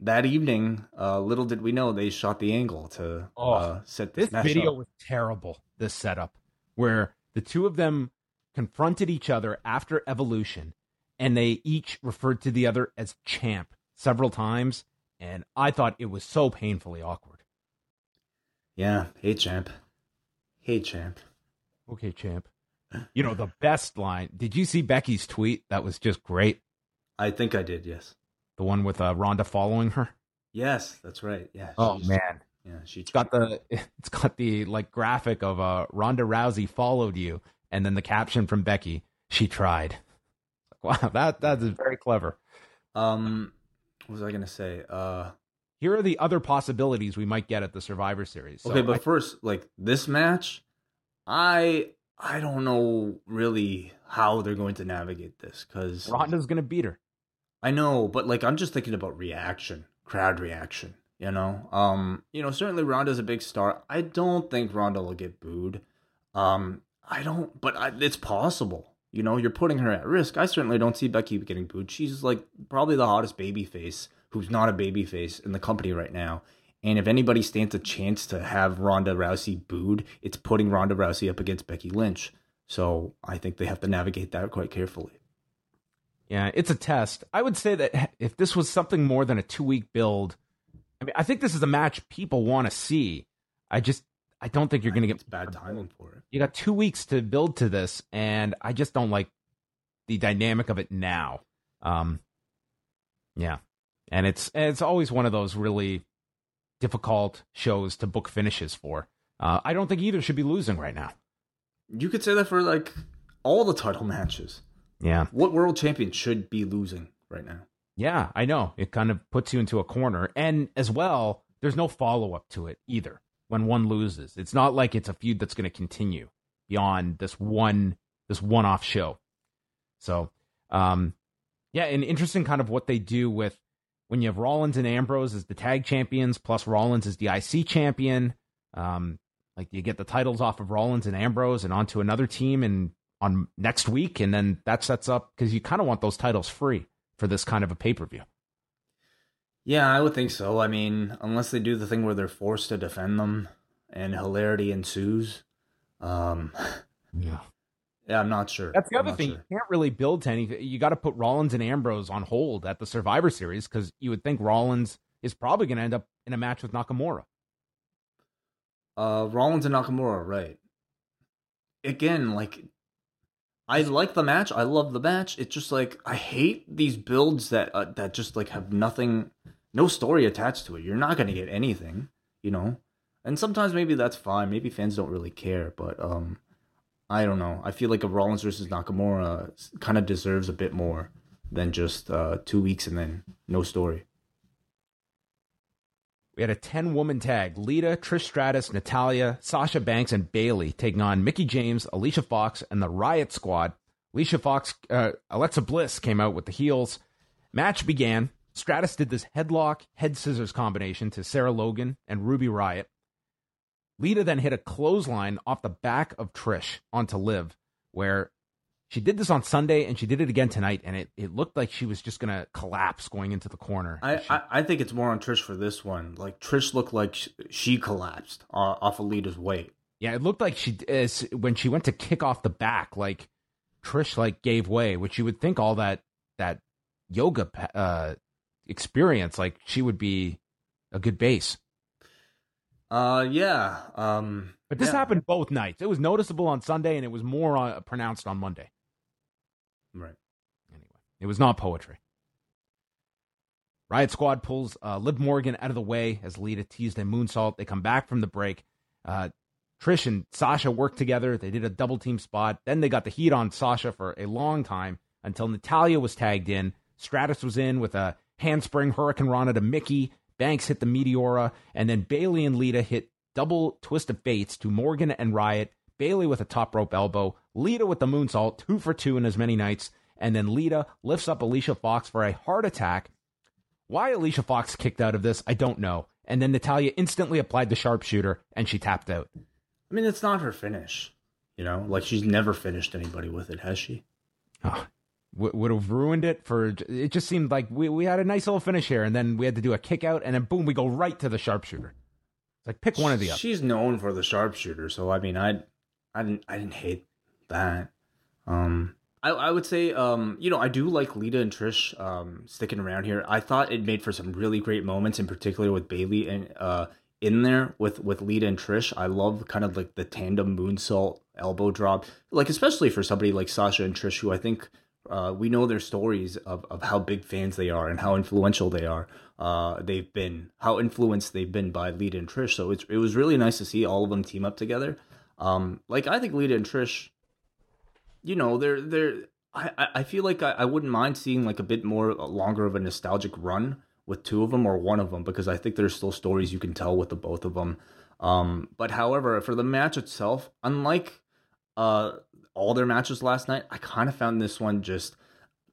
Speaker 1: that evening, uh, little did we know they shot the angle to
Speaker 4: Oh,
Speaker 1: uh, set this,
Speaker 4: This video
Speaker 1: up.
Speaker 4: was terrible. This setup where the two of them confronted each other after evolution and they each referred to the other as champ several times and I thought it was so painfully awkward.
Speaker 1: Yeah, hey champ, hey champ.
Speaker 4: Okay, champ. You know the best line. Did you see Becky's tweet? That was just great.
Speaker 1: I think I did. Yes,
Speaker 4: The one with uh, Ronda following her.
Speaker 1: yes, that's right. Yeah.
Speaker 4: Oh man,
Speaker 1: Yeah, she
Speaker 4: it's got the it's got the like graphic of uh, Ronda Rousey followed you, and then the caption from Becky, she tried. Wow, that that is very clever.
Speaker 1: Um, what was I gonna say? Uh,
Speaker 4: Here are the other possibilities we might get at the Survivor Series. So
Speaker 1: okay, but
Speaker 4: I-
Speaker 1: first, like this match, I I don't know really how they're going to navigate this because
Speaker 4: Ronda's gonna beat her.
Speaker 1: I know, but like I'm just thinking about reaction, crowd reaction. You know, um, you know, certainly Ronda's a big star. I don't think Ronda will get booed. Um, I don't, but I, it's possible. You know, you're putting her at risk. I certainly don't see Becky getting booed. She's like probably the hottest baby face who's not a baby face in the company right now. And if anybody stands a chance to have Ronda Rousey booed, it's putting Ronda Rousey up against Becky Lynch. So I think they have to navigate that quite carefully.
Speaker 4: Yeah, it's a test. I would say that if this was something more than a two week build, I mean, I think this is a match people want to see. I just, I don't think you're going to get
Speaker 1: bad timing for it.
Speaker 4: You got two weeks to build to this, and I just don't like the dynamic of it now. Um, yeah, and it's it's always one of those really difficult shows to book finishes for. Uh, I don't think either should be losing right now.
Speaker 1: You could say that for like all the title matches.
Speaker 4: Yeah,
Speaker 1: What world champion should be losing right now?
Speaker 4: Yeah, I know. It kind of puts you into a corner. And as well, there's no follow up to it either when one loses. It's not like it's a feud that's going to continue beyond this one this one off show. So, um, yeah, and interesting kind of what they do with when you have Rollins and Ambrose as the tag champions, plus Rollins as the IC champion. Um, like you get the titles off of Rollins and Ambrose and onto another team and on next week, and then that sets up because you kind of want those titles free for this kind of a pay per view.
Speaker 1: Yeah, I would think so. I mean, unless they do the thing where they're forced to defend them and hilarity ensues. Um,
Speaker 4: yeah.
Speaker 1: Yeah, I'm not sure.
Speaker 4: That's the other thing.
Speaker 1: sure.
Speaker 4: You can't really build to anything. You got to put Rollins and Ambrose on hold at the Survivor Series because you would think Rollins is probably going to end up in a match with Nakamura.
Speaker 1: Uh, Rollins and Nakamura, right? Again, like I like the match. I love the match. It's just like I hate these builds that uh, that just like have nothing, no story attached to it. You're not gonna get anything, you know. And sometimes maybe that's fine. Maybe fans don't really care, but um, I don't know. I feel like a Rollins versus Nakamura kind of deserves a bit more than just uh two weeks and then no story.
Speaker 4: We had a 10 woman tag Lita, Trish Stratus, Natalya, Sasha Banks, and Bayley taking on Mickie James, Alicia Fox, and the Riot Squad. Alicia Fox, uh, Alexa Bliss came out with the heels. Match began. Stratus did this headlock, head scissors combination to Sarah Logan and Ruby Riot. Lita then hit a clothesline off the back of Trish onto Liv, where she did this on Sunday and she did it again tonight, and it, it looked like she was just going to collapse going into the corner.
Speaker 1: I,
Speaker 4: She-
Speaker 1: I, I think it's more on Trish for this one. Like Trish looked like sh- she collapsed uh, off Alita's weight.
Speaker 4: Yeah, it looked like she as when she went to kick off the back, like Trish like gave way, which you would think all that that yoga uh, experience, like she would be a good base.
Speaker 1: Uh, yeah. Um,
Speaker 4: But this
Speaker 1: yeah.
Speaker 4: happened both nights. It was noticeable on Sunday, and it was more uh, pronounced on Monday.
Speaker 1: Right.
Speaker 4: Anyway, it was not poetry. Riot Squad pulls uh, Liv Morgan out of the way as Lita teased a moonsault. They come back from the break. Uh, Trish and Sasha work together. They did a double team spot. Then they got the heat on Sasha for a long time until Natalya was tagged in. Stratus was in with a handspring Hurricanrana to Mickie. Banks hit the Meteora. And then Bayley and Lita hit double twist of fates to Morgan and Riot. Bayley with a top rope elbow. Lita with the moonsault, two for two in as many nights. And then Lita lifts up Alicia Fox for a heart attack. Why Alicia Fox kicked out of this, I don't know. And then Natalya instantly applied the sharpshooter and she tapped out.
Speaker 1: I mean, it's not her finish. You know, like she's never finished anybody with it, has she?
Speaker 4: Oh, would have ruined it for. It just seemed like we, we had a nice little finish here, and then we had to do a kick out, and then boom, we go right to the sharpshooter. It's like pick one of the other.
Speaker 1: She's known for the sharpshooter, so I mean, I, I didn't, I didn't hate that. Um, I, I would say, um, you know, I do like Lita and Trish, um, sticking around here. I thought it made for some really great moments, in particular with Bayley and uh, in there with with Lita and Trish. I love kind of like the tandem moonsault elbow drop, like especially for somebody like Sasha and Trish, who I think uh, we know their stories of, of how big fans they are and how influential they are. Uh, they've been how influenced they've been by Lita and Trish. So it's it was really nice to see all of them team up together. Um, like I think Lita and Trish, you know, they're they're. I I- feel like I, I wouldn't mind seeing like a bit more uh, longer of a nostalgic run with two of them or one of them because I think there's still stories you can tell with the both of them. Um, but however, for the match itself, unlike uh all their matches last night, I kind of found this one just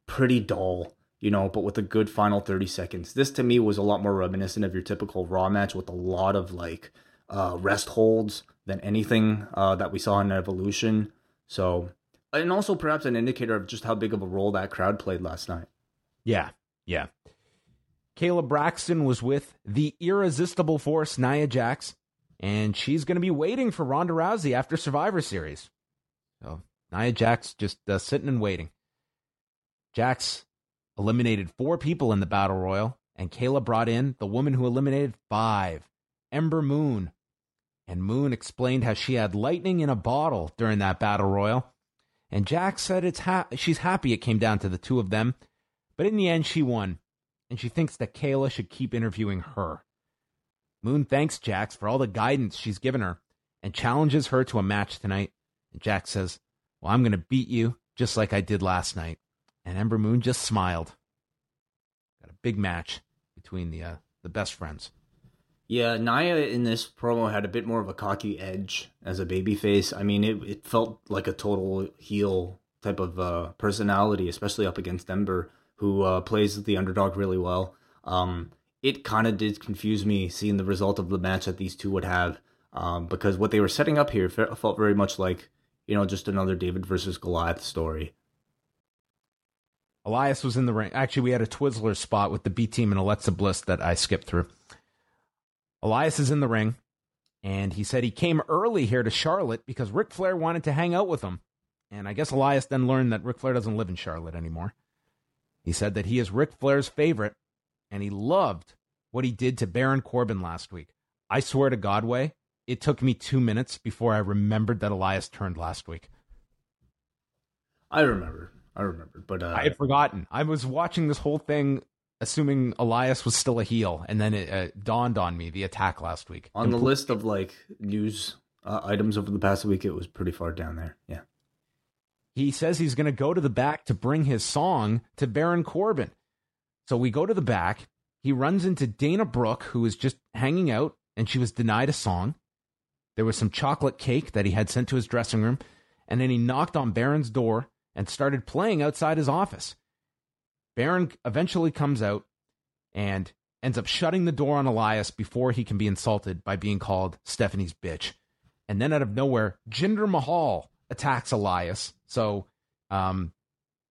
Speaker 1: pretty dull, you know, but with a good final 30 seconds. This to me was a lot more reminiscent of your typical Raw match with a lot of like uh, rest holds than anything uh, that we saw in Evolution. So, and also perhaps an indicator of just how big of a role that crowd played last night.
Speaker 4: Yeah, yeah. Kayla Braxton was with the irresistible force Nia Jax, and she's going to be waiting for Ronda Rousey after Survivor Series. So Nia Jax just uh, sitting and waiting. Jax eliminated four people in the battle royal, and Kayla brought in the woman who eliminated five, Ember Moon. And Moon explained how she had lightning in a bottle during that battle royal. And Jax said it's ha- she's happy it came down to the two of them, but in the end she won, and she thinks that Kayla should keep interviewing her. Moon thanks Jax for all the guidance she's given her and challenges her to a match tonight. And Jax says, Well, I'm going to beat you just like I did last night. And Ember Moon just smiled. Got a big match between the uh, the best friends.
Speaker 1: Yeah, Nia in this promo had a bit more of a cocky edge as a babyface. I mean, it, it felt like a total heel type of uh, personality, especially up against Ember, who uh, plays the underdog really well. Um, it kind of did confuse me seeing the result of the match that these two would have, um, because what they were setting up here felt very much like, you know, just another David versus Goliath story.
Speaker 4: Elias was in the ring. Actually, we had a Twizzler spot with the B team and Alexa Bliss that I skipped through. Elias is in the ring, and he said he came early here to Charlotte because Ric Flair wanted to hang out with him. And I guess Elias then learned that Ric Flair doesn't live in Charlotte anymore. He said that he is Ric Flair's favorite, and he loved what he did to Baron Corbin last week. I swear to God, Wai, it took me two minutes before I remembered that Elias turned last week.
Speaker 1: I remember. I remember, but uh,
Speaker 4: I had forgotten. I was watching this whole thing, assuming Elias was still a heel, and then it uh, dawned on me the attack last week.
Speaker 1: On the list of like news uh, items over the past week, it was pretty far down there. Yeah.
Speaker 4: He says he's going to go to the back to bring his song to Baron Corbin. So we go to the back. He runs into Dana Brooke, who was just hanging out, and she was denied a song. There was some chocolate cake that he had sent to his dressing room, and then he knocked on Baron's door and started playing outside his office. Baron eventually comes out and ends up shutting the door on Elias before he can be insulted by being called Stephanie's bitch. And then out of nowhere, Jinder Mahal attacks Elias. So um,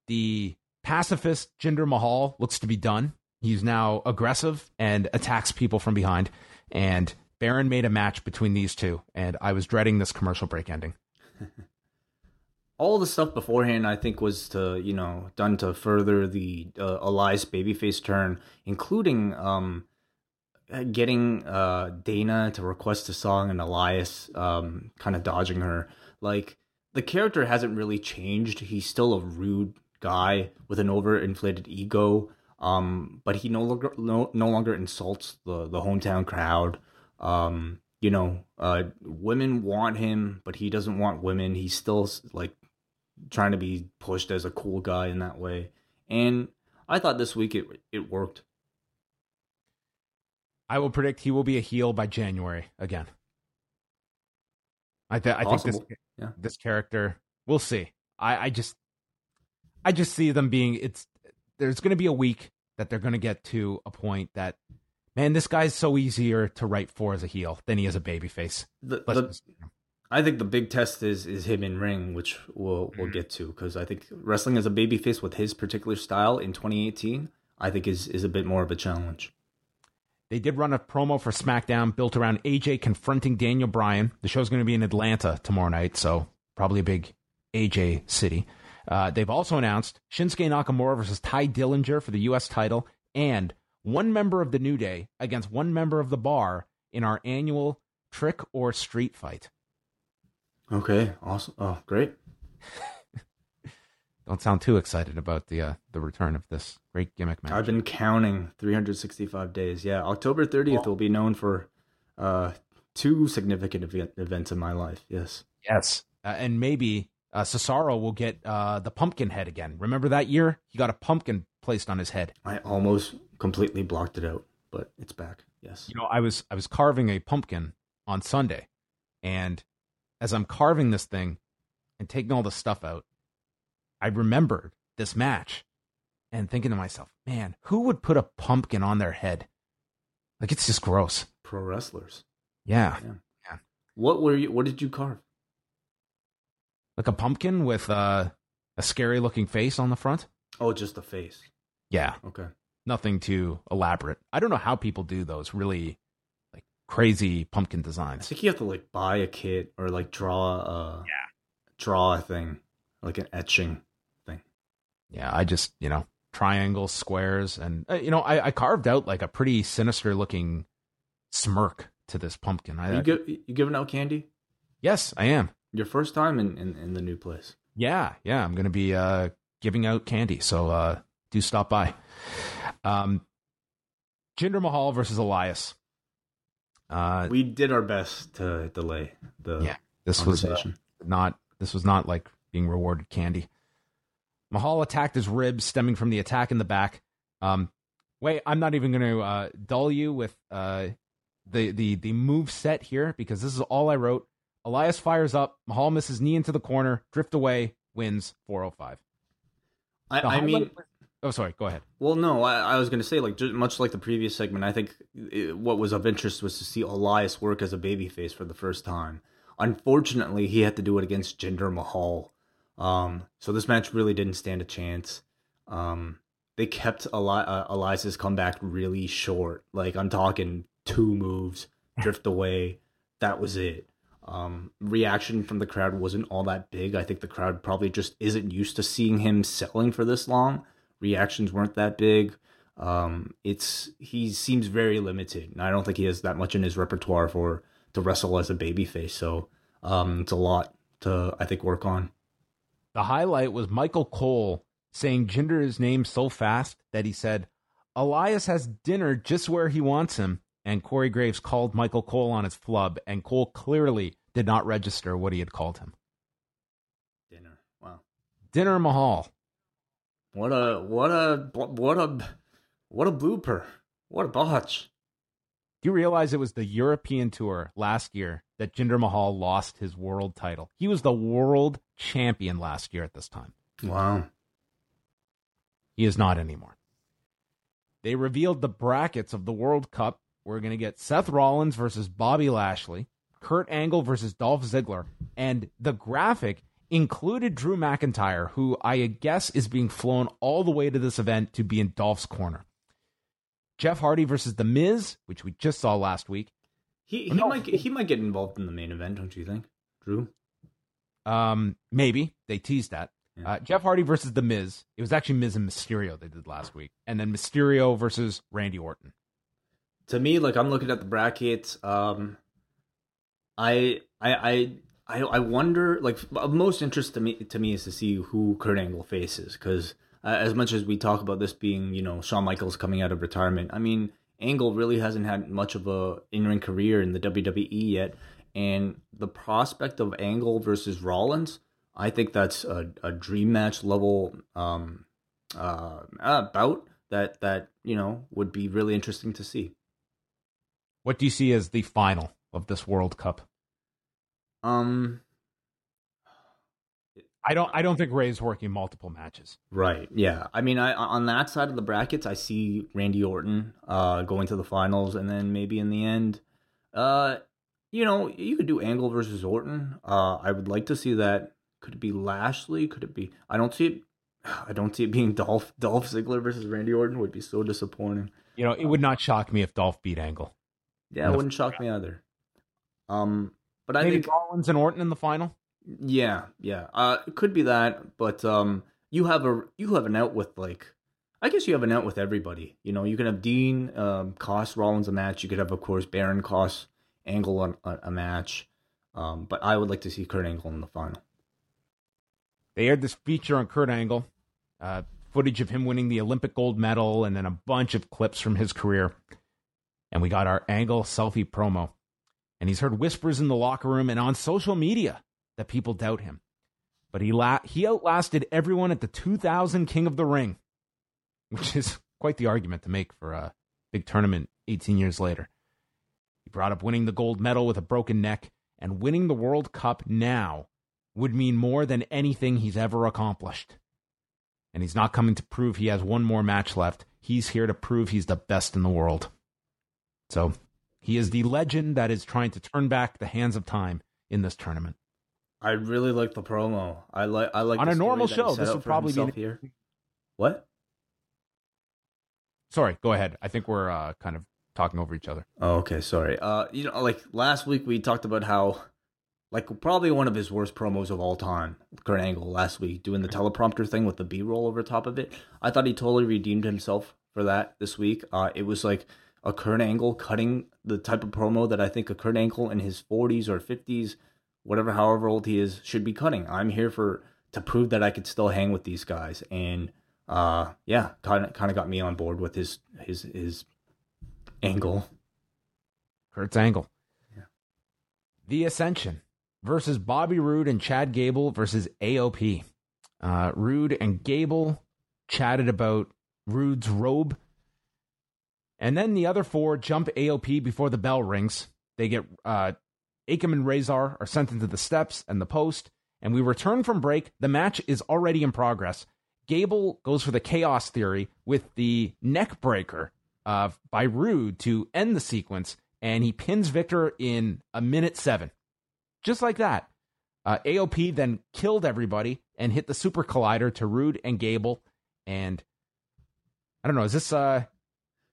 Speaker 4: the pacifist Jinder Mahal looks to be done. He's now aggressive and attacks people from behind. And Baron made a match between these two, and I was dreading this commercial break ending.
Speaker 1: all the stuff beforehand I think was to you know done to further the uh, Elias babyface turn, including um, getting uh, Dana to request a song and Elias um, kind of dodging her. Like the character hasn't really changed. He's still a rude guy with an overinflated ego. Um, but he no longer no, no longer insults the the hometown crowd. Um, you know, uh, women want him, but he doesn't want women. He's still like trying to be pushed as a cool guy in that way. And I thought this week it it worked.
Speaker 4: I will predict he will be a heel by January again. I, th- I think this yeah. this character we'll see. I, I just I just see them being it's there's going to be a week that they're going to get to a point that man this guy's so easier to write for as a heel than he is a babyface.
Speaker 1: The, the, I think the big test is is him in ring, which we'll we'll mm. get to because I think wrestling as a babyface with his particular style in 2018, I think is is a bit more of a challenge.
Speaker 4: They did run a promo for SmackDown built around AJ confronting Daniel Bryan. The show's going to be in Atlanta tomorrow night, so probably a big AJ city. Uh, they've also announced Shinsuke Nakamura versus Tye Dillinger for the U.S. title and one member of the New Day against one member of the Bar in our annual Trick or Street fight.
Speaker 1: Okay, awesome. Oh, great.
Speaker 4: Don't sound too excited about the uh, the return of this great gimmick match.
Speaker 1: I've been counting 365 days. Yeah, October 30th well, will be known for uh, two significant event, events in my life. Yes.
Speaker 4: Yes, uh, and maybe uh, Cesaro will get uh, the pumpkin head again. Remember that year? He got a pumpkin placed on his head.
Speaker 1: I almost completely blocked it out, but it's back. Yes.
Speaker 4: You know, I was I was carving a pumpkin on Sunday, and as I'm carving this thing and taking all the stuff out, I remembered this match and thinking to myself, man, who would put a pumpkin on their head? Like it's just gross.
Speaker 1: Pro wrestlers.
Speaker 4: Yeah. Yeah. yeah.
Speaker 1: What were you what did you carve?
Speaker 4: Like a pumpkin with uh, a scary looking face on the front?
Speaker 1: Oh, just the face.
Speaker 4: Yeah.
Speaker 1: Okay.
Speaker 4: Nothing too elaborate. I don't know how people do those really crazy pumpkin designs.
Speaker 1: I think you have to like buy a kit or like draw a
Speaker 4: yeah.
Speaker 1: draw a thing, like an etching thing.
Speaker 4: Yeah, I just you know triangles, squares, and uh, you know I, I, carved out like a pretty sinister looking smirk to this pumpkin. I,
Speaker 1: you, give, you giving out candy?
Speaker 4: Yes, I am.
Speaker 1: Your first time in, in, in the new place.
Speaker 4: Yeah, yeah, I'm gonna be uh, giving out candy, so uh, do stop by. Um, Jinder Mahal versus Elias.
Speaker 1: Uh, we did our best to delay the
Speaker 4: yeah. This was uh, not this was not like being rewarded candy. Mahal attacked his ribs, stemming from the attack in the back. Um, Wait, I'm not even going to uh, dull you with uh, the the the move set here because this is all I wrote. Elias fires up. Mahal misses knee into the corner. Drift away. Wins 405.
Speaker 1: I, I mean,
Speaker 4: oh, sorry. Go ahead.
Speaker 1: Well, no, I, I was going to say, like, just, much like the previous segment, I think it, what was of interest was to see Elias work as a babyface for the first time. Unfortunately, he had to do it against Jinder Mahal. Um, so this match really didn't stand a chance. Um, they kept Eli- uh, Elias's comeback really short. Like, I'm talking two moves, drift away. That was it. Um, reaction from the crowd wasn't all that big. I think the crowd probably just isn't used to seeing him selling for this long. Reactions weren't that big. Um, it's he seems very limited, and I don't think he has that much in his repertoire for to wrestle as a babyface. So um, it's a lot to I think work on.
Speaker 4: The highlight was Michael Cole saying Jinder's name so fast that he said, "Elias has dinner just where he wants him." And Corey Graves called Michael Cole on his flub, and Cole clearly did not register what he had called him.
Speaker 1: Dinner. Wow.
Speaker 4: Dinner Mahal.
Speaker 1: What a what a what a what a blooper. What a botch.
Speaker 4: Do you realize it was the European tour last year that Jinder Mahal lost his world title? He was the world champion last year at this time.
Speaker 1: Wow.
Speaker 4: He is not anymore. They revealed the brackets of the World Cup. We're going to get Seth Rollins versus Bobby Lashley, Kurt Angle versus Dolph Ziggler, and the graphic included Drew McIntyre, who I guess is being flown all the way to this event to be in Dolph's corner. Jeff Hardy versus The Miz, which we just saw last week.
Speaker 1: He he no. might get, he might get involved in the main event, don't you think, Drew?
Speaker 4: Um, maybe they teased that. Yeah. Uh, Jeff Hardy versus The Miz. It was actually Miz and Mysterio they did last week, and then Mysterio versus Randy Orton.
Speaker 1: To me, like I'm looking at the brackets. Um, I I I I I wonder like most interest to me to me is to see who Kurt Angle faces because uh, as much as we talk about this being you know Shawn Michaels coming out of retirement, I mean Angle really hasn't had much of a in ring career in the WWE yet, and the prospect of Angle versus Rollins, I think that's a, a dream match level um uh, uh bout that that you know would be really interesting to see.
Speaker 4: What do you see as the final of this World Cup?
Speaker 1: Um,
Speaker 4: I don't. I don't think Rey's working multiple matches.
Speaker 1: Right. Yeah. I mean, I on that side of the brackets, I see Randy Orton uh, going to the finals, and then maybe in the end, uh, you know, you could do Angle versus Orton. Uh, I would like to see that. Could it be Lashley? Could it be? I don't see it. I don't see it being Dolph Dolph Ziggler versus Randy Orton. Would be so disappointing.
Speaker 4: You know, it would not shock me if Dolph beat Angle.
Speaker 1: Yeah, it wouldn't shock me either. Um, but I
Speaker 4: Maybe
Speaker 1: think
Speaker 4: Rollins and Orton in the final.
Speaker 1: Yeah, yeah. Uh, it could be that, but um, you have a you have an out with like, I guess you have an out with everybody. You know, you can have Dean, um, Cost, Rollins a match. You could have, of course, Baron Cost, Angle on a, a match. Um, but I would like to see Kurt Angle in the final.
Speaker 4: They aired this feature on Kurt Angle, uh, footage of him winning the Olympic gold medal, and then a bunch of clips from his career. And we got our Angle selfie promo and he's heard whispers in the locker room and on social media that people doubt him. But he la- he outlasted everyone at the 2000 King of the Ring, which is quite the argument to make for a big tournament 18 years later. He brought up winning the gold medal with a broken neck, and winning the World Cup now would mean more than anything he's ever accomplished. And he's not coming to prove he has one more match left. He's here to prove he's the best in the world. So he is the legend that is trying to turn back the hands of time in this tournament.
Speaker 1: I really like the promo. I like I like
Speaker 4: on a normal show. This would probably be
Speaker 1: here. What?
Speaker 4: Sorry, go ahead. I think we're uh, kind of talking over each other.
Speaker 1: Oh, okay. Sorry. Uh, you know, like last week we talked about how, like, probably one of his worst promos of all time, Kurt Angle last week doing the teleprompter thing with the B roll over top of it. I thought he totally redeemed himself for that this week. Uh, it was like a Kurt Angle cutting the type of promo that I think a Kurt Angle in his 40s or 50s, whatever, however old he is, should be cutting. I'm here for to prove that I could still hang with these guys, and uh, yeah, kind of kind of got me on board with his his his angle.
Speaker 4: Kurt's angle. Yeah. The Ascension versus Bobby Roode and Chad Gable versus AOP. Uh, Roode and Gable chatted about Roode's robe And then the other four jump AOP before the bell rings. They get uh, Akam and Rezar are sent into the steps and the post. And we return from break. The match is already in progress. Gable goes for the chaos theory with the neck breaker uh, by Roode to end the sequence, and he pins Viktor in a minute seven. Just like that. Uh, AOP then killed everybody and hit the super collider to Roode and Gable. And I don't know, is this uh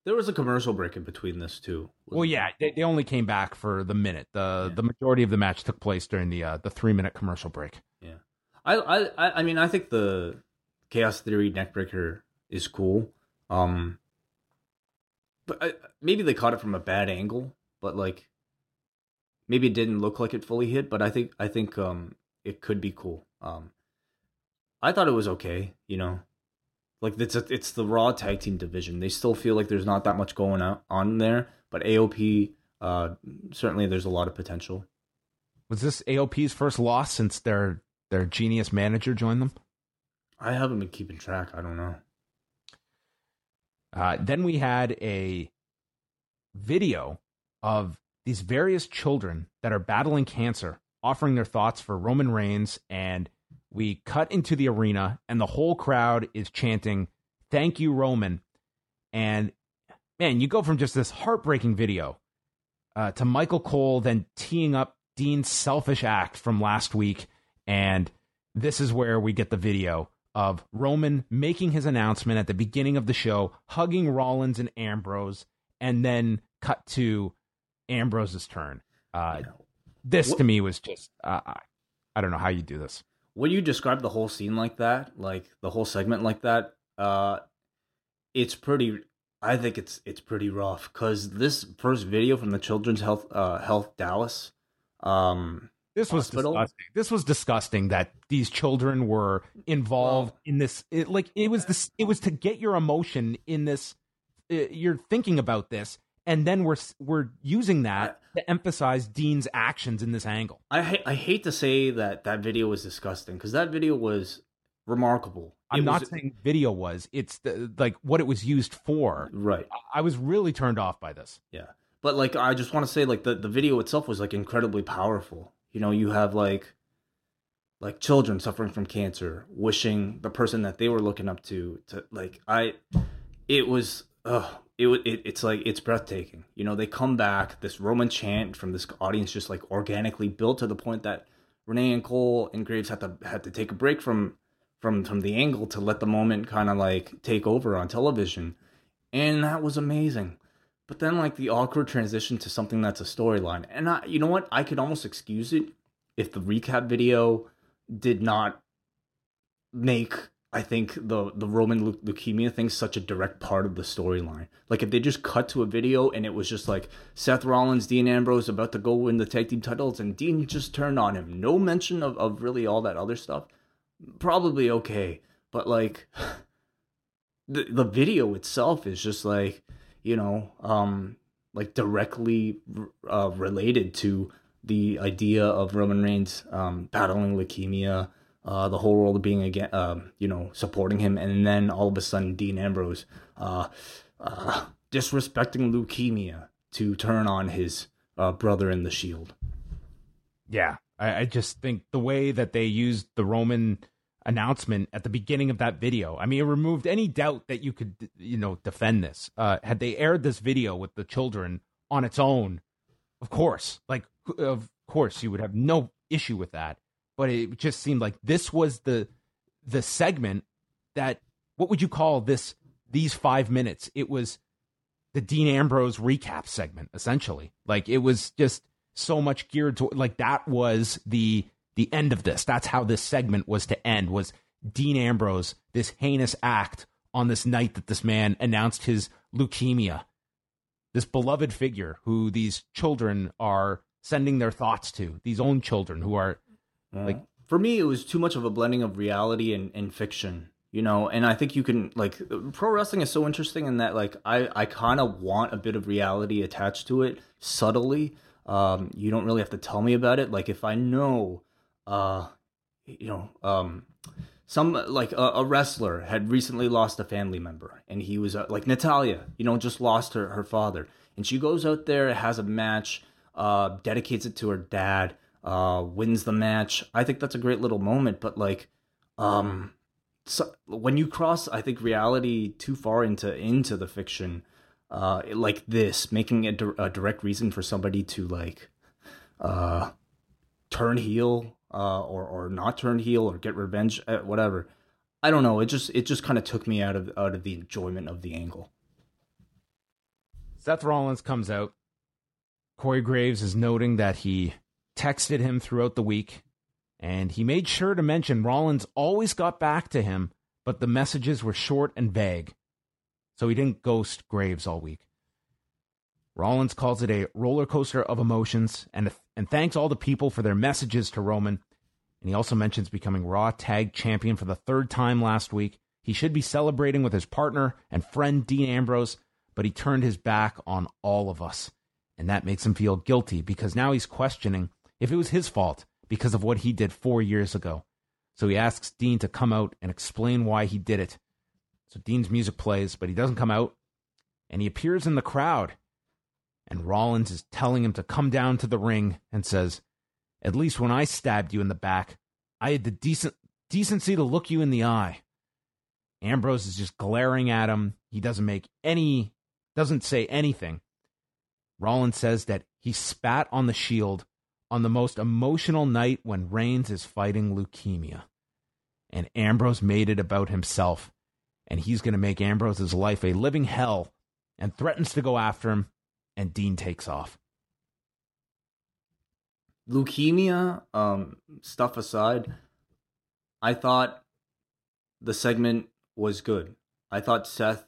Speaker 1: There was a commercial break in between this too.
Speaker 4: well, yeah, they, they only came back for the minute. The
Speaker 1: Yeah.
Speaker 4: the majority of the match took place during the uh, the three minute commercial break.
Speaker 1: Yeah, I, I, I- I mean, I think the Chaos Theory neckbreaker is cool. Um, but I, maybe they caught it from a bad angle. But like, maybe it didn't look like it fully hit. But I think, I think, um, it could be cool. Um, I thought it was okay. You know, like it's a, it's the Raw Tag Team division. They still feel like there's not that much going on on there. But AOP, uh, certainly there's a lot of potential.
Speaker 4: Was this AOP's first loss since their their genius manager joined them?
Speaker 1: I haven't been keeping track. I don't know.
Speaker 4: Uh, then we had a video of these various children that are battling cancer offering their thoughts for Roman Reigns. And we cut into the arena, and the whole crowd is chanting, Thank you, Roman. And man, you go from just this heartbreaking video uh, to Michael Cole then teeing up Dean's selfish act from last week. And this is where we get the video of Roman making his announcement at the beginning of the show, hugging Rollins and Ambrose, and then cut to Ambrose's turn. Uh, this to me was just, uh, I don't know how you do this.
Speaker 1: When you describe the whole scene like that, like the whole segment like that, uh, it's pretty. I think it's it's pretty rough because this first video from the Children's Health uh, Health Dallas, um,
Speaker 4: This was
Speaker 1: Hospital?
Speaker 4: disgusting. This was disgusting that these children were involved in this. It, like it was this. It was to get your emotion in this. Uh, you're thinking about this, and then we're we're using that to emphasize Dean's actions in this angle.
Speaker 1: I ha- I hate to say that that video was disgusting because that video was remarkable.
Speaker 4: I'm
Speaker 1: It
Speaker 4: not
Speaker 1: was-
Speaker 4: saying video was. It's the, like what it was used for.
Speaker 1: right.
Speaker 4: I was really turned off by this.
Speaker 1: Yeah. But like I just want to say like the, the video itself was like incredibly powerful. You know, you have like like children suffering from cancer wishing the person that they were looking up to to like I it was uh it, it it's like it's breathtaking. You know, they come back this Roman chant from this audience just like organically built to the point that Renee and Cole and Graves had to had to take a break from from from the angle to let the moment kind of like take over on television. And that was amazing but then like the awkward transition to something that's a storyline and i you know what i could almost excuse it if the recap video did not make i think the the roman leu- leukemia thing such a direct part of the storyline. Like if they just cut to a video and it was just like seth rollins dean ambrose about to go win the tag team titles and dean just turned on him. No mention of, of really all that other stuff. Probably okay but like the the video itself is just like you know um like directly uh, related to the idea of Roman Reigns um, battling leukemia, uh, the whole world being again, um, you know, supporting him, and then all of a sudden Dean Ambrose uh, uh, disrespecting leukemia to turn on his uh, brother in the Shield.
Speaker 4: Yeah, I, I just think the way that they used the Roman announcement at the beginning of that video, I mean, it removed any doubt that you could, you know, defend this. Uh, had they aired this video with the children on its own, of course, like, of course, you would have no issue with that. But it just seemed like this was the the segment that what would you call this? These five minutes. It was the Dean Ambrose recap segment, essentially. Like it was just so much geared to like that was the the end of this. That's how this segment was to end. Was Dean Ambrose this heinous act on this night that this man announced his leukemia, this beloved figure who these children are sending their thoughts to, these own children who are
Speaker 1: like for me it was too much of a blending of reality and, and fiction you know? And i think you can like pro wrestling is so interesting in that like i i kind of want a bit of reality attached to it subtly. Um you don't really have to tell me about it. Like if i know uh you know um some like a, a, wrestler had recently lost a family member and he was uh, like natalya you know just lost her, her father. And she goes out there has a match uh, dedicates it to her dad uh, wins the match i think that's a great little moment but like um so when you cross i think reality too far into into the fiction uh like this making a, di- a direct reason for somebody to like uh turn heel uh, or or not turn heel or get revenge, uh, whatever. I don't know. It just it just kind of took me out of out of the enjoyment of the angle.
Speaker 4: Seth Rollins comes out. Corey Graves is noting that he texted him throughout the week, and he made sure to mention Rollins always got back to him, but the messages were short and vague. So he didn't ghost Graves all week. Rollins calls it a roller coaster of emotions and, and thanks all the people for their messages to Roman. And he also mentions becoming Raw Tag Champion for the third time last week. He should be celebrating with his partner and friend Dean Ambrose, but he turned his back on all of us. And that makes him feel guilty because now he's questioning if it was his fault because of what he did four years ago. So he asks Dean to come out and explain why he did it. So Dean's music plays, but he doesn't come out. And he appears in the crowd and Rollins is telling him to come down to the ring and says, At least when I stabbed you in the back, I had the decent decency to look you in the eye. Ambrose is just glaring at him. He doesn't make any doesn't say anything. Rollins says that he spat on the shield on the most emotional night when Reigns is fighting leukemia. And Ambrose made it about himself, and he's going to make Ambrose's life a living hell and threatens to go after him and Dean takes off.
Speaker 1: Leukemia um, stuff aside, I thought the segment was good. I thought Seth.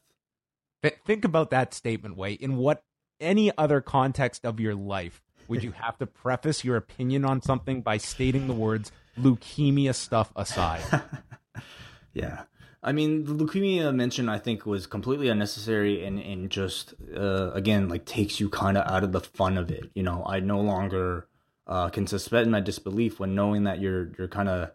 Speaker 4: Think about that statement, Wai. In what any other context of your life would you have to preface your opinion on something by stating the words leukemia stuff aside?
Speaker 1: yeah. I mean, the leukemia mention I think was completely unnecessary and and just uh, again like takes you kind of out of the fun of it. You know, I no longer uh, can suspend my disbelief when knowing that you're you're kind of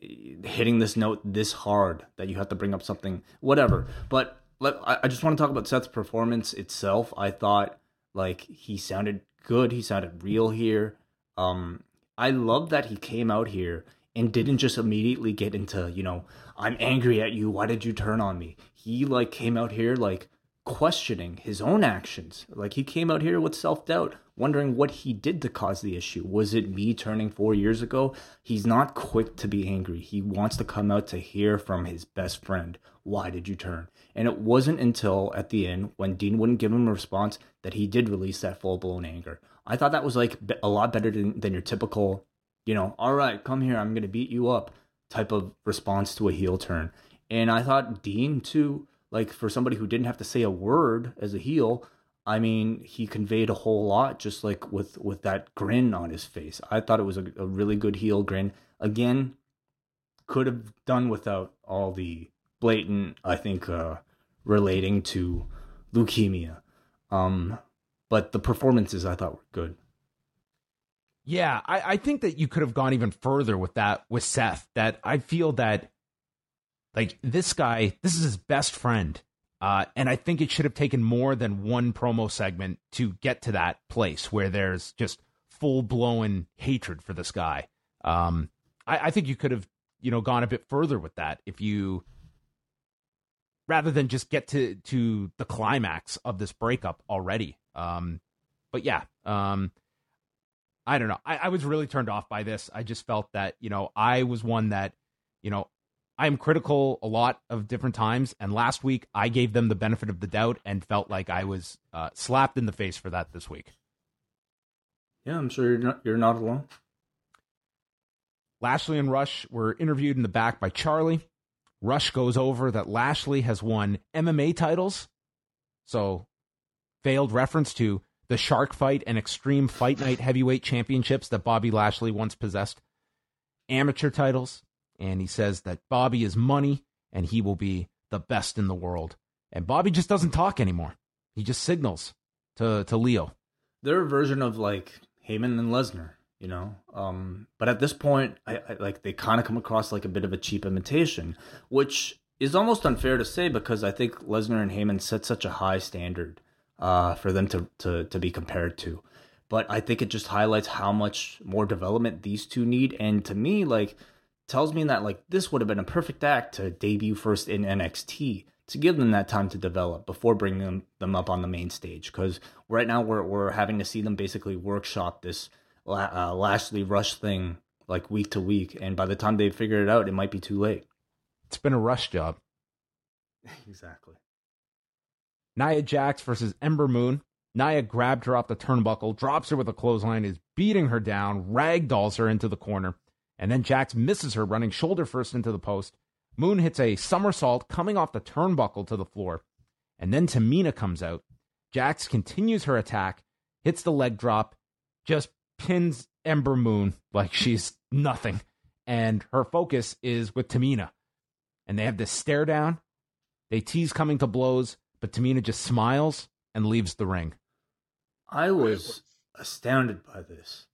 Speaker 1: hitting this note this hard that you have to bring up something whatever. But let, I, I just want to talk about Seth's performance itself. I thought like he sounded good. He sounded real here. Um, I love that he came out here and didn't just immediately get into, you know, I'm angry at you. Why did you turn on me? He like came out here like questioning his own actions. Like he came out here with self doubt, wondering what he did to cause the issue. Was it me turning four years ago? He's not quick to be angry. He wants to come out to hear from his best friend. Why did you turn? And it wasn't until at the end, when Dean wouldn't give him a response, that he did release that full blown anger. I thought that was like a lot better than, than your typical you know, all right, come here, I'm going to beat you up type of response to a heel turn. And I thought Dean, too, like for somebody who didn't have to say a word as a heel, I mean, he conveyed a whole lot just like with with that grin on his face. I thought it was a, a really good heel grin. Again, could have done without all the blatant, I think, uh, relating to leukemia. Um, but the performances I thought were good.
Speaker 4: Yeah, I, I think that you could have gone even further with that with Seth. That I feel that like this guy, this is his best friend. Uh, and I think it should have taken more than one promo segment to get to that place where there's just full blown hatred for this guy. Um, I, I think you could have, you know, gone a bit further with that if you rather than just get to to the climax of this breakup already. Um, but yeah, um, I don't know. I, I was really turned off by this. I just felt that, you know, I was one that, you know, I'm critical a lot of different times. And last week I gave them the benefit of the doubt and felt like I was uh, slapped in the face for that this week.
Speaker 1: Yeah, I'm sure you're not, you're not alone.
Speaker 4: Lashley and Rush were interviewed in the back by Charlie. Rush goes over that Lashley has won MMA titles. So, failed reference to the Shark Fight and Extreme Fight Night heavyweight championships that Bobby Lashley once possessed, amateur titles, and he says that Bobby is money and he will be the best in the world. And Bobby just doesn't talk anymore. He just signals to to Lio.
Speaker 1: They're a version of like Heyman and Lesnar. You know. Um, but at this point, I, I like they kind of come across like a bit of a cheap imitation, which is almost unfair to say because I think Lesnar and Heyman set such a high standard uh, for them to, to to be compared to. But I think it just highlights how much more development these two need, and to me, like tells me that like this would have been a perfect act to debut first in NXT to give them that time to develop before bringing them, them up on the main stage. Because right now we're we're having to see them basically workshop this uh, Lashley Rush thing like week to week, and by the time they figure it out, it might be too late.
Speaker 4: It's been a rush job.
Speaker 1: exactly.
Speaker 4: Nia Jax versus Ember Moon. Nia grabbed her off the turnbuckle, drops her with a clothesline, is beating her down, ragdolls her into the corner, and then Jax misses her, running shoulder first into the post. Moon hits a somersault coming off the turnbuckle to the floor, and then Tamina comes out. Jax continues her attack, hits the leg drop, just pins Ember Moon like she's nothing, and her focus is with Tamina. And they have this stare down. They tease coming to blows, but Tamina just smiles and leaves the ring.
Speaker 1: I was astounded by this.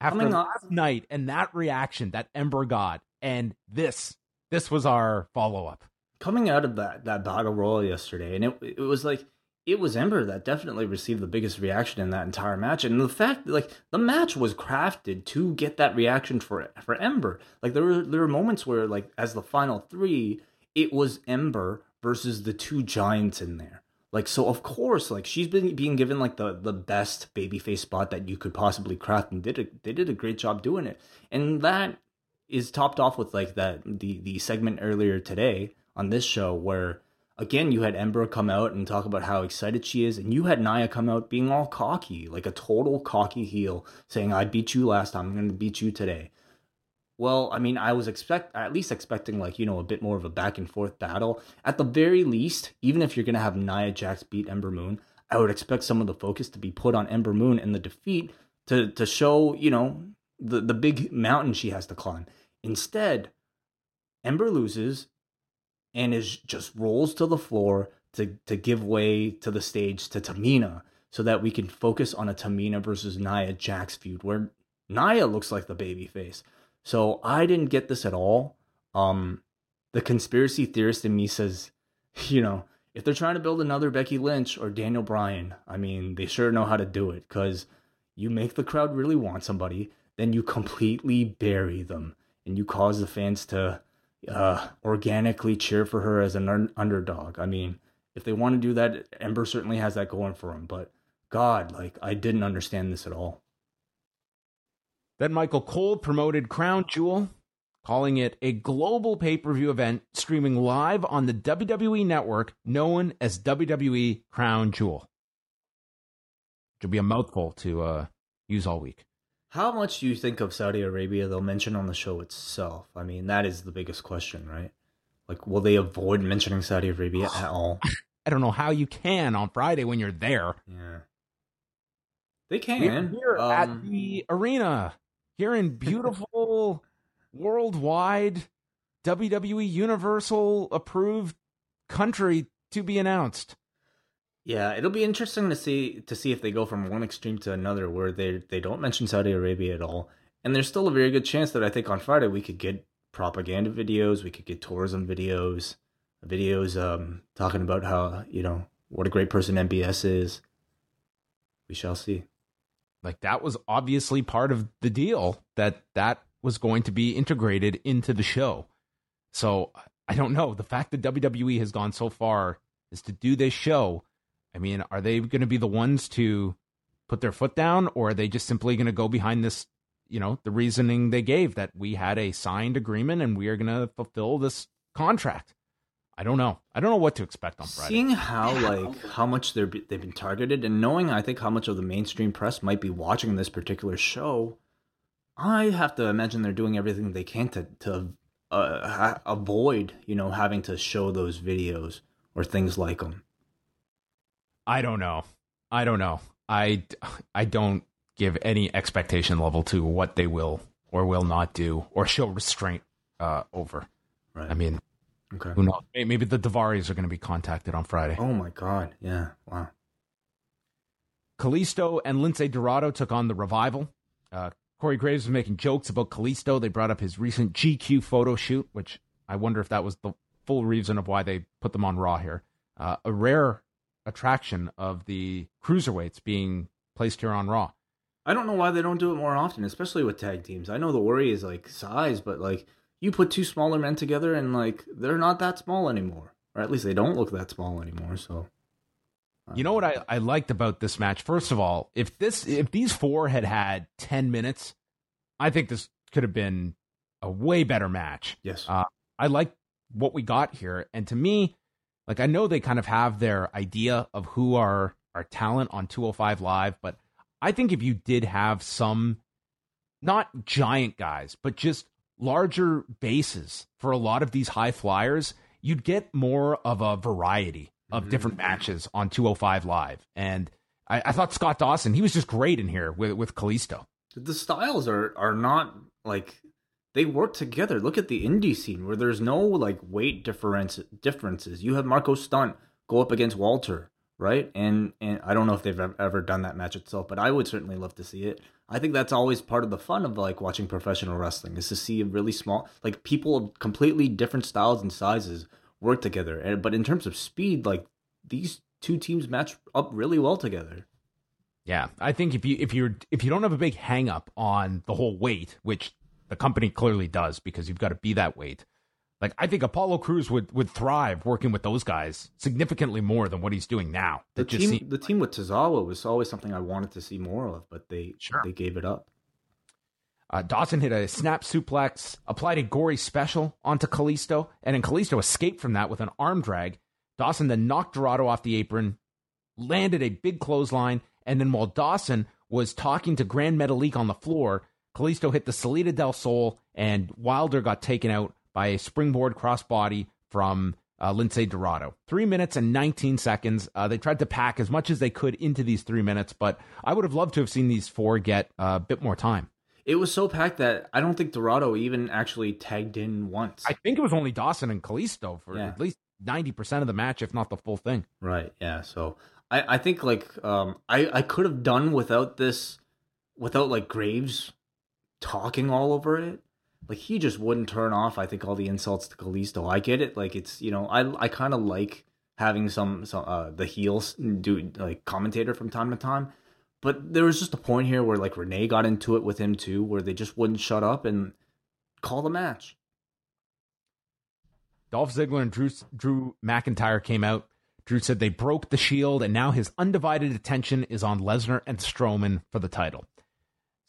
Speaker 4: After Coming last up- night and that reaction that Ember got, and this, this was our follow up.
Speaker 1: Coming out of that that battle royal yesterday, and it it was like it was Ember that definitely received the biggest reaction in that entire match, and the fact like the match was crafted to get that reaction for for Ember. Like there were there were moments where like as the final three, it was Ember versus the two giants in there. Like so, of course, like she's been being given like the the best babyface spot that you could possibly craft, and did a, they did a great job doing it. And that is topped off with like that the the segment earlier today on this show where again, you had Ember come out and talk about how excited she is, and you had Nia come out being all cocky, like a total cocky heel, saying, "I beat you last time. I'm going to beat you today." Well, I mean, I was expect at least expecting like you know a bit more of a back and forth battle. At the very least, even if you're going to have Nia Jax beat Ember Moon, I would expect some of the focus to be put on Ember Moon and the defeat to to show you know the the big mountain she has to climb. Instead, Ember loses and is just rolls to the floor to to give way to the stage to Tamina so that we can focus on a Tamina versus Nia Jax feud where Nia looks like the baby face. So I didn't get this at all. Um the conspiracy theorist in me says, you know, if they're trying to build another Becky Lynch or Daniel Bryan, I mean, they sure know how to do it cuz you make the crowd really want somebody, then you completely bury them and you cause the fans to uh, organically cheer for her as an un- underdog. I mean, if they want to do that, Ember certainly has that going for him. But God, like, I didn't understand this at all.
Speaker 4: Then Michael Cole promoted Crown Jewel, calling it a global pay per view event streaming live on the WWE network known as WWE Crown Jewel. Which will be a mouthful to uh, use all week.
Speaker 1: How much do you think of Saudi Arabia they'll mention on the show itself? I mean, that is the biggest question, right? Like, will they avoid mentioning Saudi Arabia at all?
Speaker 4: I don't know how you can on Friday when you're there.
Speaker 1: Yeah. They can.
Speaker 4: We're here um, at the arena, here in beautiful, worldwide, WWE Universal approved country to be announced.
Speaker 1: Yeah, it'll be interesting to see to see if they go from one extreme to another where they they don't mention Saudi Arabia at all. And there's still a very good chance that I think on Friday we could get propaganda videos, we could get tourism videos, videos um talking about how, you know, what a great person MBS is. We shall see.
Speaker 4: Like that was obviously part of the deal that that was going to be integrated into the show. So, I don't know. The fact that WWE has gone so far is to do this show I mean, are they going to be the ones to put their foot down, or are they just simply going to go behind this? You know, the reasoning they gave that we had a signed agreement and we are going to fulfill this contract. I don't know. I don't know what to expect on Friday.
Speaker 1: Seeing how like how much they're they've been targeted, and knowing I think how much of the mainstream press might be watching this particular show, I have to imagine they're doing everything they can to to uh, ha- avoid you know having to show those videos or things like them.
Speaker 4: I don't know. I don't know. I, I don't give any expectation level to what they will or will not do or show restraint uh, over. Right. I mean, okay. who knows? Maybe the Daivaris are going to be contacted on Friday.
Speaker 1: Oh my God! Yeah, wow.
Speaker 4: Kalisto and Lince Dorado took on the Revival. Uh, Corey Graves was making jokes about Kalisto. They brought up his recent GQ photo shoot, which I wonder if that was the full reason of why they put them on Raw here. Uh, a rare attraction of the cruiserweights being placed here on Raw.
Speaker 1: I don't know why they don't do it more often, especially with tag teams. I know the worry is like size, but like you put two smaller men together and like they're not that small anymore, or at least they don't look that small anymore. So,
Speaker 4: you know what I, I liked about this match? First of all, if this if these four had had ten minutes, I think this could have been a way better match.
Speaker 1: Yes,
Speaker 4: uh, I like what we got here, and to me, like I know they kind of have their idea of who are our talent on 205 Live, but I think if you did have some, not giant guys, but just larger bases for a lot of these high flyers, you'd get more of a variety of mm-hmm. different matches on 205 Live. And I, I, thought Scott Dawson, he was just great in here with, with Kalisto.
Speaker 1: The styles are, are not like they work together. Look at the indie scene where there's no like weight difference differences. You have Marco Stunt go up against Walter right? And and I don't know if they've ever done that match itself, but I would certainly love to see it. I think that's always part of the fun of like watching professional wrestling is to see really small like people of completely different styles and sizes work together. And but in terms of speed, like these two teams match up really well together.
Speaker 4: Yeah, I think if you if you're if you don't have a big hang up on the whole weight, which the company clearly does because you've got to be that weight, like I think Apollo Crews would would thrive working with those guys significantly more than what he's doing now.
Speaker 1: The team, seemed... the team with Tozawa was always something I wanted to see more of, but they
Speaker 4: sure.
Speaker 1: they gave it up.
Speaker 4: Uh, Dawson hit a snap suplex, applied a gory special onto Kalisto, and then Kalisto escaped from that with an arm drag. Dawson then knocked Dorado off the apron, landed a big clothesline, and then while Dawson was talking to Gran Metalik on the floor, Kalisto hit the Salida del Sol, and Wilder got taken out by a springboard crossbody from uh, Lince Dorado. Three minutes and 19 seconds. Uh, they tried to pack as much as they could into these three minutes, but I would have loved to have seen these four get a bit more time.
Speaker 1: It was so packed that I don't think Dorado even actually tagged in once.
Speaker 4: I think it was only Dawson and Kalisto for yeah. at least 90% of the match, if not the full thing.
Speaker 1: Right. Yeah. So I, I think like um, I, I could have done without this, without like Graves talking all over it like he just wouldn't turn off. I think all the insults to Kalisto. I get it. Like it's you know I I kind of like having some some uh the heels do like commentator from time to time. But there was just a point here where like Renee got into it with him too, where they just wouldn't shut up and call the match.
Speaker 4: Dolph Ziggler and Drew Drew McIntyre came out. Drew said they broke the shield, and now his undivided attention is on Lesnar and Strowman for the title.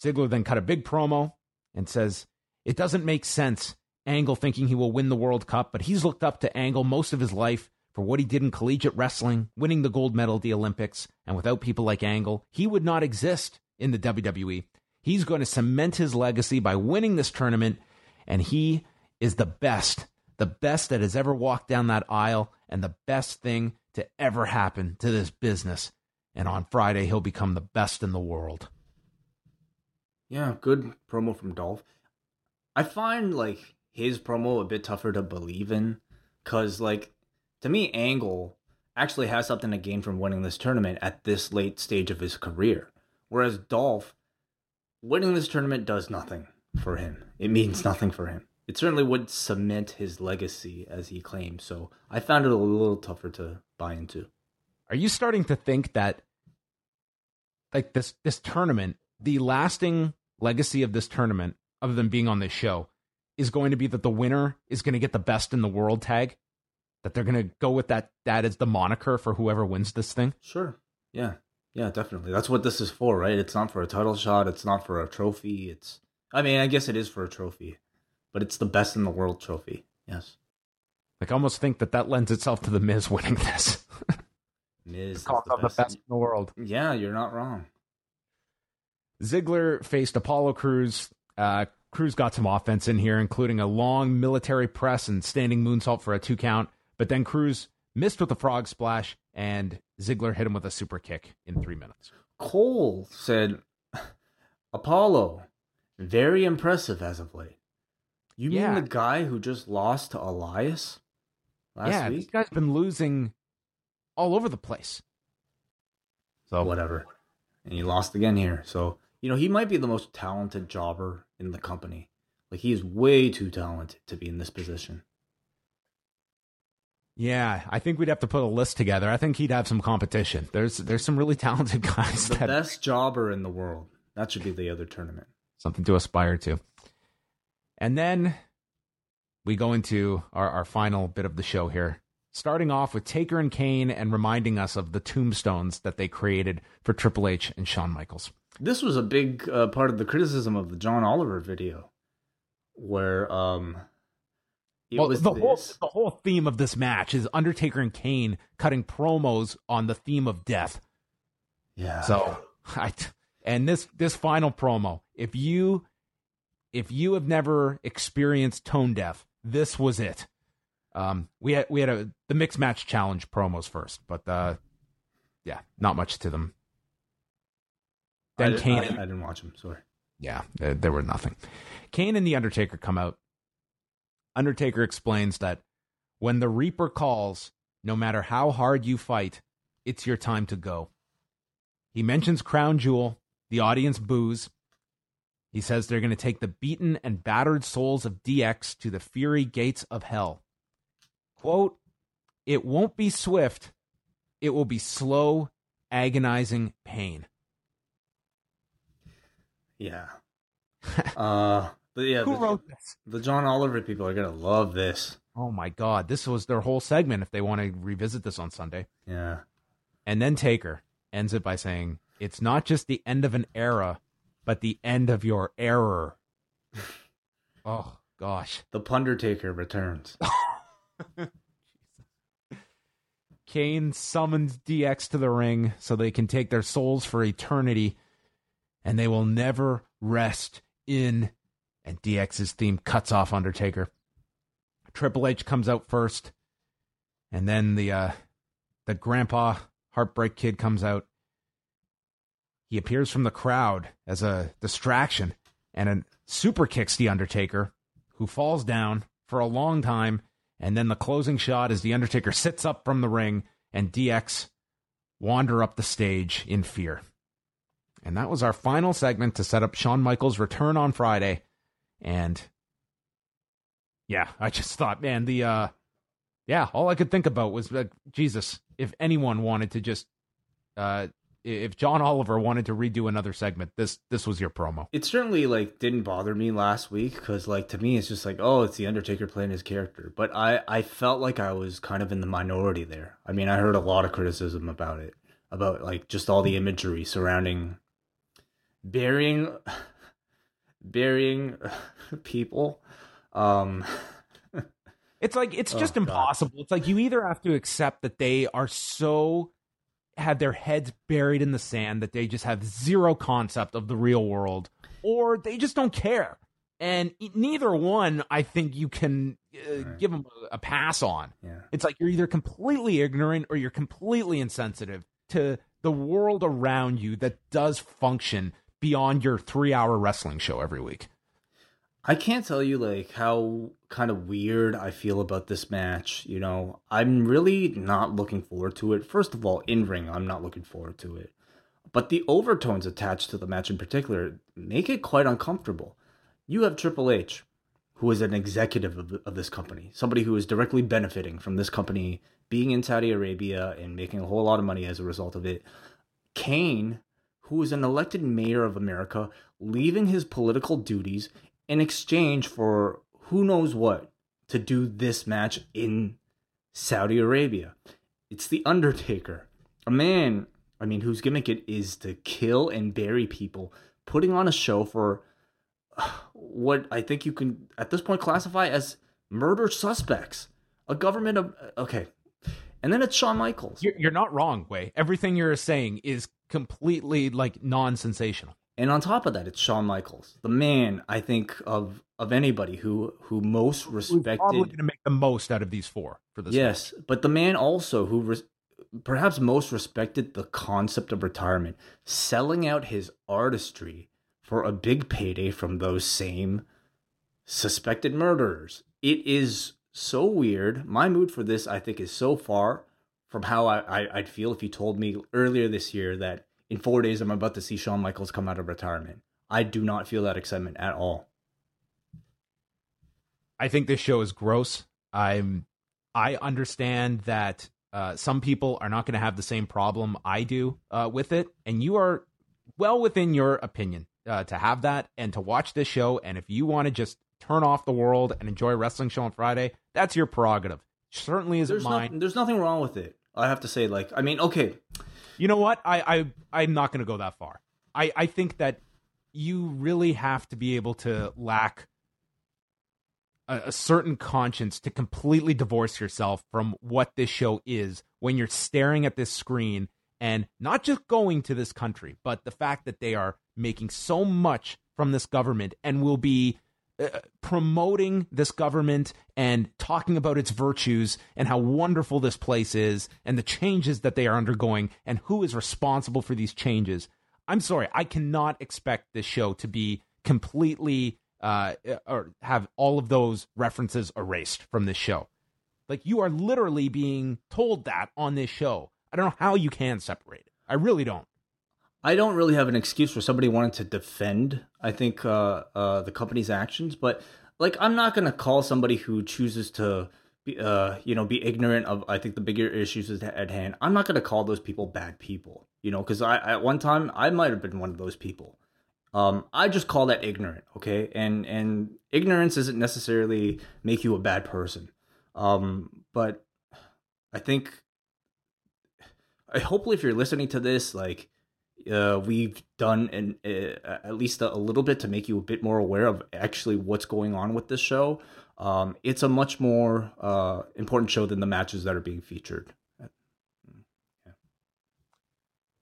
Speaker 4: Ziggler then cut a big promo and says it doesn't make sense, Angle thinking he will win the World Cup, but he's looked up to Angle most of his life for what he did in collegiate wrestling, winning the gold medal at the Olympics, and without people like Angle, he would not exist in the WWE. He's going to cement his legacy by winning this tournament, and he is the best, the best that has ever walked down that aisle, and the best thing to ever happen to this business. And on Friday, he'll become the best in the world.
Speaker 1: Yeah, good promo from Dolph. I find like his promo a bit tougher to believe in because like to me Angle actually has something to gain from winning this tournament at this late stage of his career, whereas Dolph winning this tournament does nothing for him. It means nothing for him. It certainly would cement his legacy as he claims. So I found it a little tougher to buy into.
Speaker 4: Are you starting to think that like this this tournament, the lasting legacy of this tournament other than being on this show, is going to be that the winner is going to get the best in the world tag. That they're going to go with that. That is the moniker for whoever wins this thing.
Speaker 1: Sure. Yeah. Yeah. Definitely. That's what this is for, right? It's not for a title shot. It's not for a trophy. It's. I mean, I guess it is for a trophy, but it's the best in the world trophy. Yes.
Speaker 4: Like, I almost think that that lends itself to the Miz winning this.
Speaker 1: Miz,
Speaker 4: the, the best in the world.
Speaker 1: Yeah, you're not wrong.
Speaker 4: Ziggler faced Apollo Crews uh, Crews got some offense in here, including a long military press and standing moonsault for a two count. But then Crews missed with a frog splash, and Ziggler hit him with a super kick in three minutes.
Speaker 1: Cole said, Apollo, very impressive as of late. You yeah. mean the guy who just lost to Elias last
Speaker 4: yeah,
Speaker 1: week?
Speaker 4: this guy's been losing all over the place.
Speaker 1: So whatever. And he lost again here. So You know, he might be the most talented jobber in the company. Like he is way too talented to be in this position.
Speaker 4: Yeah, I think we'd have to put a list together. I think he'd have some competition. There's there's some really talented guys.
Speaker 1: The
Speaker 4: that,
Speaker 1: best jobber in the world. That should be the other tournament.
Speaker 4: Something to aspire to. And then we go into our, our final bit of the show here. Starting off with Taker and Kane and reminding us of the tombstones that they created for Triple H and Shawn Michaels.
Speaker 1: This was a big uh, part of the criticism of the John Oliver video, where um,
Speaker 4: it well, the this. whole the whole theme of this match is Undertaker and Kane cutting promos on the theme of death.
Speaker 1: Yeah.
Speaker 4: So I and this this final promo, if you if you have never experienced tone deaf, this was it. Um, we had we had a the mixed match challenge promos first, but uh, yeah, not much to them.
Speaker 1: Then I Kane, I, I, didn't watch them. Sorry.
Speaker 4: Yeah, there, there were nothing. Kane and the Undertaker come out. Undertaker explains that when the Reaper calls, no matter how hard you fight, it's your time to go. He mentions Crown Jewel. The audience boos. He says they're going to take the beaten and battered souls of DX to the fury gates of hell. Quote, it won't be swift, it will be slow, agonizing pain.
Speaker 1: Yeah. uh, but yeah,
Speaker 4: Who
Speaker 1: the,
Speaker 4: wrote this?
Speaker 1: The John Oliver people are going to love this.
Speaker 4: Oh my God. This was their whole segment if they want to revisit this on Sunday.
Speaker 1: Yeah.
Speaker 4: And then Taker ends it by saying, It's not just the end of an era, but the end of your error. oh, gosh.
Speaker 1: The Pundertaker returns.
Speaker 4: Kane summons DX to the ring so they can take their souls for eternity and they will never rest in. And DX's theme cuts off Undertaker. Triple H comes out first, and then the uh, the Grandpa Heartbreak Kid comes out. He appears from the crowd as a distraction and a super kicks the Undertaker, who falls down for a long time. And then the closing shot is the Undertaker sits up from the ring and DX wander up the stage in fear. And that was our final segment to set up Shawn Michaels' return on Friday. And yeah, I just thought, man, the uh yeah, all I could think about was like, Jesus, if anyone wanted to just uh if John Oliver wanted to redo another segment, this this was your promo.
Speaker 1: It certainly like didn't bother me last week because like to me it's just like oh it's the Undertaker playing his character, but I I felt like I was kind of in the minority there. I mean I heard a lot of criticism about it, about like just all the imagery surrounding burying burying people um
Speaker 4: it's like it's just oh, impossible God. it's like you either have to accept that they are so have their heads buried in the sand that they just have zero concept of the real world or they just don't care and neither one i think you can uh, right. give them a, a pass on
Speaker 1: yeah.
Speaker 4: it's like you're either completely ignorant or you're completely insensitive to the world around you that does function beyond your three hour wrestling show every week.
Speaker 1: I can't tell you like how kind of weird I feel about this match. You know, I'm really not looking forward to it. First of all, in ring, I'm not looking forward to it. But the overtones attached to the match in particular make it quite uncomfortable. You have Triple H, who is an executive of, of this company, somebody who is directly benefiting from this company being in Saudi Arabia and making a whole lot of money as a result of it. Kane, who is an elected mayor of America, leaving his political duties in exchange for who knows what to do this match in Saudi Arabia. It's The Undertaker, a man, I mean, whose gimmick it is to kill and bury people, putting on a show for what I think you can, at this point, classify as murder suspects. A government of, okay. And then it's Shawn Michaels.
Speaker 4: You're, you're not wrong, Wai. Everything you're saying is completely like non-sensational.
Speaker 1: And on top of that, it's Shawn Michaels, the man I think of of anybody who who most respected.
Speaker 4: probably going to make the most out of these four for this.
Speaker 1: Yes, match. but the man also who res- perhaps most respected the concept of retirement, selling out his artistry for a big payday from those same suspected murderers. It is so weird. My mood for this, I think, is so far from how I, I, would feel if you told me earlier this year that in four days I'm about to see Shawn Michaels come out of retirement. I do not feel that excitement at all.
Speaker 4: I think this show is gross. I'm I understand that uh, some people are not going to have the same problem I do uh, with it, and you are well within your opinion uh, to have that and to watch this show. And if you want to just turn off the world and enjoy a wrestling show on Friday, that's your prerogative. Certainly isn't
Speaker 1: There's
Speaker 4: mine.
Speaker 1: no, there's nothing wrong with it. I have to say, like, I mean, okay,
Speaker 4: You know what? I, I I'm not going to go that far. I I think that you really have to be able to lack a, a certain conscience to completely divorce yourself from what this show is when you're staring at this screen and not just going to this country, but the fact that they are making so much from this government and will be uh, promoting this government and talking about its virtues and how wonderful this place is and the changes that they are undergoing and who is responsible for these changes. I'm sorry, I cannot expect this show to be completely uh, or have all of those references erased from this show. Like you are literally being told that on this show. I don't know how you can separate it. I really don't.
Speaker 1: I don't really have an excuse for somebody wanting to defend. I think uh, uh, the company's actions, but like I'm not gonna call somebody who chooses to, be, uh, you know, be ignorant of. I think the bigger issues at hand. I'm not gonna call those people bad people. You know, because I at one time I might have been one of those people. Um, I just call that ignorant, okay? And and ignorance doesn't necessarily make you a bad person. Um, but I think, I hopefully, if you're listening to this, like, uh, we've done an uh, at least a, a little bit to make you a bit more aware of actually what's going on with this show. Um, it's a much more uh, important show than the matches that are being featured.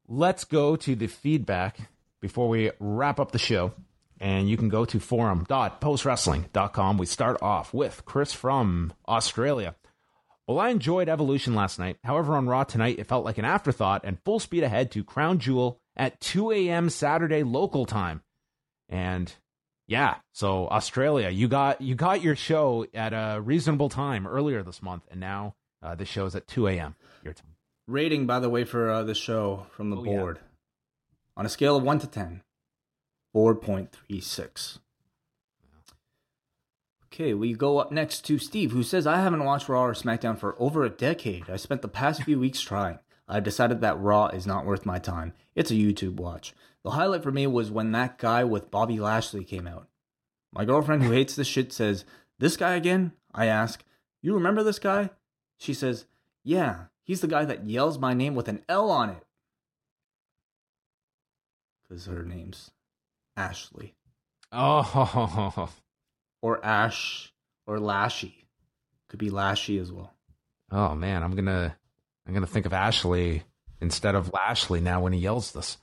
Speaker 4: let's go to the feedback before we wrap up the show. And you can go to forum.postwrestling.com. We start off with Chris from Australia. Well, I enjoyed Evolution last night. However, on Raw tonight, it felt like an afterthought and full speed ahead to Crown Jewel at 2 a.m. Saturday local time. And yeah, so Australia, you got you got your show at a reasonable time earlier this month, and now uh, the show's at 2 a.m. your time.
Speaker 1: Rating, by the way, for uh, the show from the
Speaker 4: Oh, yeah.
Speaker 1: board on a scale of 1 to 10, 4.36. Okay, we go up next to Steve, who says, I haven't watched Raw or SmackDown for over a decade. I spent the past few weeks trying. I've decided that Raw is not worth my time. It's a YouTube watch. The highlight for me was when that guy with Bobby Lashley came out. My girlfriend, who hates this shit, says, This guy again? I ask, You remember this guy? She says, Yeah, he's the guy that yells my name with an L on it. Because her name's Ashley.
Speaker 4: Oh,
Speaker 1: Or Ash. Or Lashy. Could be Lashy as well.
Speaker 4: oh man, I'm gonna I'm gonna think of Ashley instead of Lashley now when he yells this.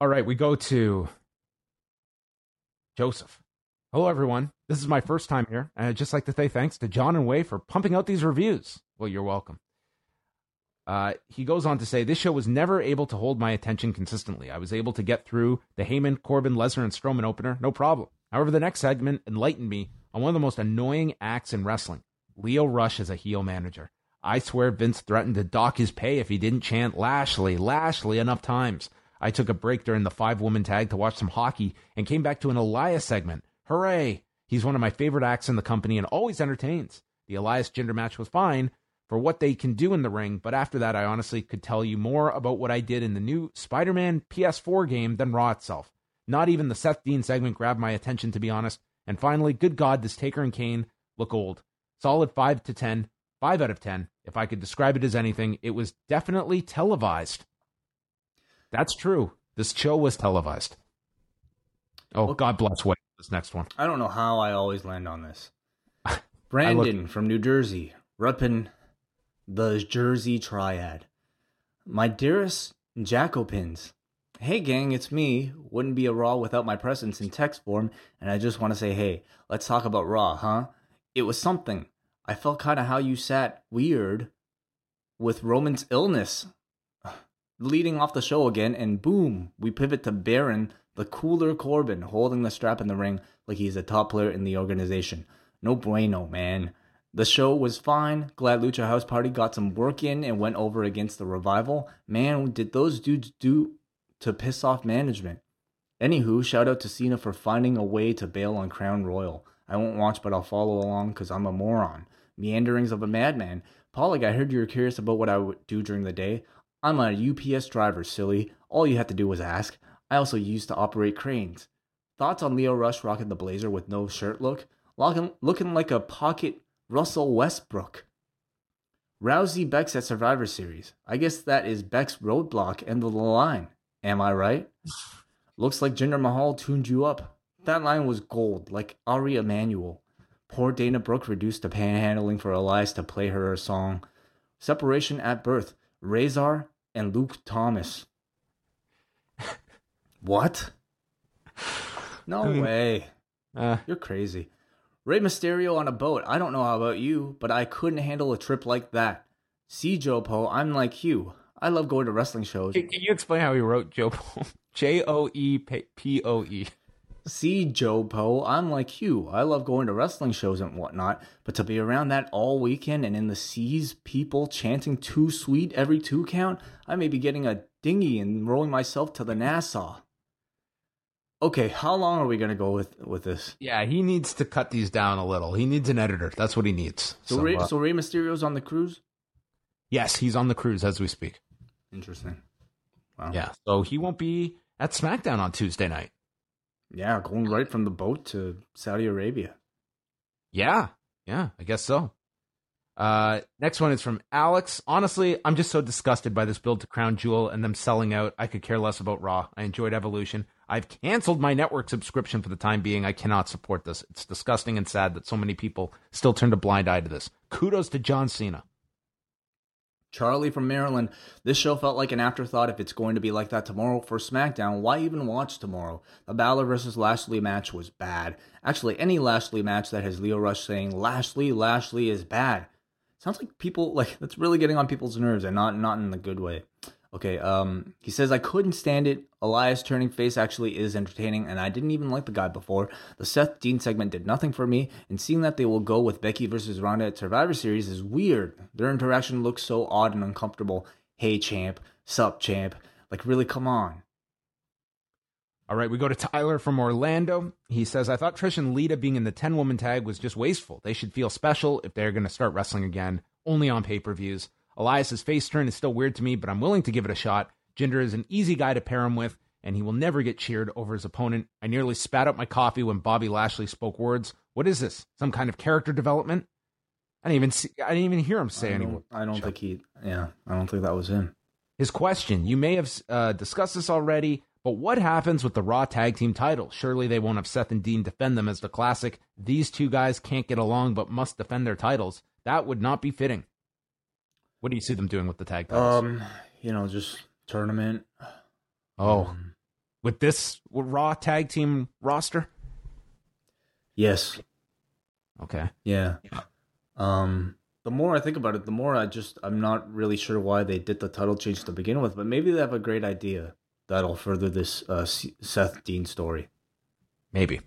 Speaker 4: All right, we go to Joseph. Hello, everyone. This is my first time here, and I'd just like to say thanks to John and Wai for pumping out these reviews. Well, you're welcome. Uh, he goes on to say, This show was never able to hold my attention consistently. I was able to get through the Heyman, Corbin, Lesnar, and Strowman opener, no problem. However, the next segment enlightened me on one of the most annoying acts in wrestling Lio Rush as a heel manager. I swear Vince threatened to dock his pay if he didn't chant Lashley, Lashley enough times. I took a break during the five woman tag to watch some hockey and came back to an Elias segment. Hooray! He's one of my favorite acts in the company and always entertains. The Elias gender match was fine for what they can do in the ring, but after that, I honestly could tell you more about what I did in the new Spider Man PS4 game than Raw itself. Not even the Seth Dean segment grabbed my attention, to be honest. And finally, good God, this Taker and Kane look old. Solid 5 to 10, 5 out of 10. If I could describe it as anything, it was definitely televised. That's true. This show was televised. Oh, God bless what this next one.
Speaker 1: I don't know how I always land on this. Brandon from New Jersey, repping the Jersey Triad. My dearest Jacopins. Hey gang, it's me. Wouldn't be a Raw without my presence in text form, and I just want to say, hey, let's talk about Raw, huh? It was something. I felt kind of how you sat weird with Roman's illness. Leading off the show again, and boom, we pivot to Baron, the cooler Corbin, holding the strap in the ring like he's a top player in the organization. No bueno, man. The show was fine. Glad Lucha House Party got some work in and went over against the revival. Man, did those dudes do to piss off management. Anywho, shout out to Cena for finding a way to bail on Crown Royal. I won't watch, but I'll follow along because I'm a moron. Meanderings of a madman. Pollock, I heard you were curious about what I would do during the day. I'm a UPS driver, silly. All you have to do was ask. I also used to operate cranes. Thoughts on Lio Rush rocking the blazer with no shirt look? Looking, looking like a pocket Russell Westbrook. Rousey Bex at Survivor Series. I guess that is Beck's roadblock of the line. Am I right? Looks like Jinder Mahal tuned you up. That line was gold, like Ari Emanuel. Poor Dana Brooke reduced to panhandling for Elias to play her a song. Separation at birth. Rezar and Luke Thomas. what? No way.
Speaker 4: Uh,
Speaker 1: You're crazy. Rey Mysterio on a boat. I don't know how about you, but I couldn't handle a trip like that. See, Joe Poe, I'm like you. I love going to wrestling shows.
Speaker 4: can, can you explain how he wrote Joe Poe? J O E P O E.
Speaker 1: See, Joe Poe, I'm like you. I love going to wrestling shows and whatnot, but to be around that all weekend and in the seas, people chanting too sweet every two count, I may be getting a dinghy and rolling myself to the Nassau. Okay, how long are we gonna go with with this?
Speaker 4: Yeah, he needs to cut these down a little. He needs an editor. That's what he needs.
Speaker 1: So,
Speaker 4: So,
Speaker 1: Rey,
Speaker 4: uh,
Speaker 1: so Rey Mysterio's on the cruise.
Speaker 4: yes, he's on the cruise as we speak.
Speaker 1: Interesting. Wow.
Speaker 4: Yeah, so he won't be at SmackDown on Tuesday night.
Speaker 1: Yeah, going right from the boat to Saudi Arabia.
Speaker 4: Yeah, yeah, I guess so. Uh, next one is from Alex. Honestly, I'm just so disgusted by this build to Crown Jewel and them selling out. I could care less about Raw. I enjoyed Evolution. I've canceled my network subscription for the time being. I cannot support this. It's disgusting and sad that so many people still turned a blind eye to this. Kudos to John Cena.
Speaker 1: Charlie from Maryland. This show felt like an afterthought. If it's going to be like that tomorrow for SmackDown, why even watch tomorrow? The Balor versus Lashley match was bad. Actually, any Lashley match that has Lio Rush saying Lashley, Lashley is bad. Sounds like people like that's really getting on people's nerves and not not in the good way. Okay, um, he says I couldn't stand it. Elias turning face actually is entertaining, and I didn't even like the guy before. The Seth Dean segment did nothing for me, and seeing that they will go with Becky versus Ronda at Survivor Series is weird. Their interaction looks so odd and uncomfortable. Hey champ, sup champ, like really, come on.
Speaker 4: All right, we go to Tyler from Orlando. He says, I thought Trish and Lita being in the 10 woman tag was just wasteful. They should feel special if they're going to start wrestling again, only on pay per views. Elias's face turn is still weird to me, but I'm willing to give it a shot. Jinder is an easy guy to pair him with, and he will never get cheered over his opponent. I nearly spat out my coffee when Bobby Lashley spoke words. What is this? Some kind of character development? I didn't even see, I didn't even hear him say words.
Speaker 1: I don't think he. Yeah, I don't think that was him.
Speaker 4: His question You may have uh, discussed this already, but what happens with the Raw Tag Team titles? Surely they won't have Seth and Dean defend them as the classic. These two guys can't get along but must defend their titles. That would not be fitting. What do you see them doing with the tag titles?
Speaker 1: Um, you know, just tournament.
Speaker 4: oh,
Speaker 1: Um,
Speaker 4: with this Raw Tag Team roster?
Speaker 1: yes.
Speaker 4: Okay.
Speaker 1: Yeah. Um, the more I think about it, the more I just I'm not really sure why they did the title change to begin with, but maybe they have a great idea that'll further this uh, Seth Dean story.
Speaker 4: Maybe.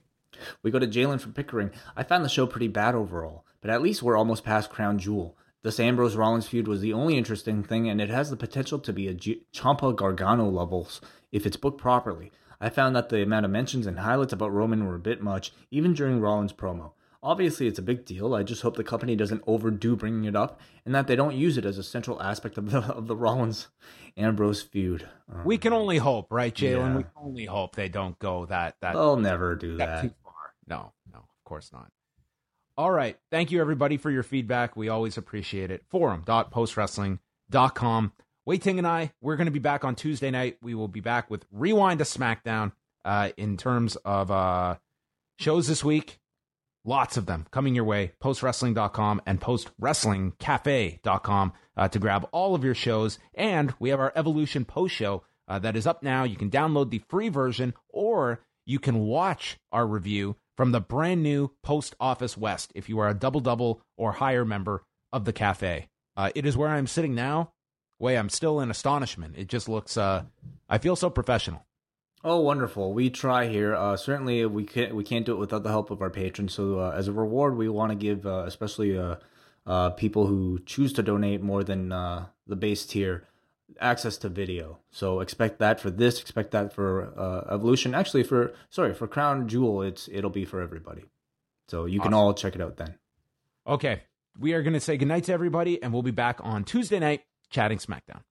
Speaker 1: We go to Jalen from Pickering. I found the show pretty bad overall, but at least we're almost past Crown Jewel. This Ambrose Rollins feud was the only interesting thing, and it has the potential to be a G- Ciampa Gargano levels if it's booked properly. I found that the amount of mentions and highlights about Roman were a bit much, even during Rollins' promo. Obviously, it's a big deal. I just hope the company doesn't overdo bringing it up, and that they don't use it as a central aspect of the of the Rollins Ambrose feud. Uh,
Speaker 4: We can only hope, right, Jalen?
Speaker 1: Yeah.
Speaker 4: We can only hope they don't go that that
Speaker 1: they'll never do
Speaker 4: that
Speaker 1: that.
Speaker 4: too far. No, no, of course not. All right. Thank you, everybody, for your feedback. We always appreciate it. Forum.postwrestling.com. Wai Ting and I, we're going to be back on Tuesday night. We will be back with Rewind to SmackDown uh, in terms of uh, shows this week. Lots of them coming your way. Postwrestling.com and postwrestlingcafe.com uh, to grab all of your shows. And we have our Evolution post show uh, that is up now. You can download the free version or you can watch our review from the brand new Post Office West if you are a double double or higher member of the cafe. Uh, it is where I'm sitting now. Wai, I'm still in astonishment. It just looks, uh, I feel so professional.
Speaker 1: Oh, wonderful! We try here. Uh, certainly, we can't we can't do it without the help of our patrons. So, uh, as a reward, we want to give, uh, especially uh, uh, people who choose to donate more than uh, the base tier access to video. So expect that for this. Expect that for uh, Evolution. Actually, for sorry for Crown Jewel, it's it'll be for everybody. So you can all check it out then.
Speaker 4: Okay, we are going to say goodnight to everybody, and we'll be back on Tuesday night chatting SmackDown.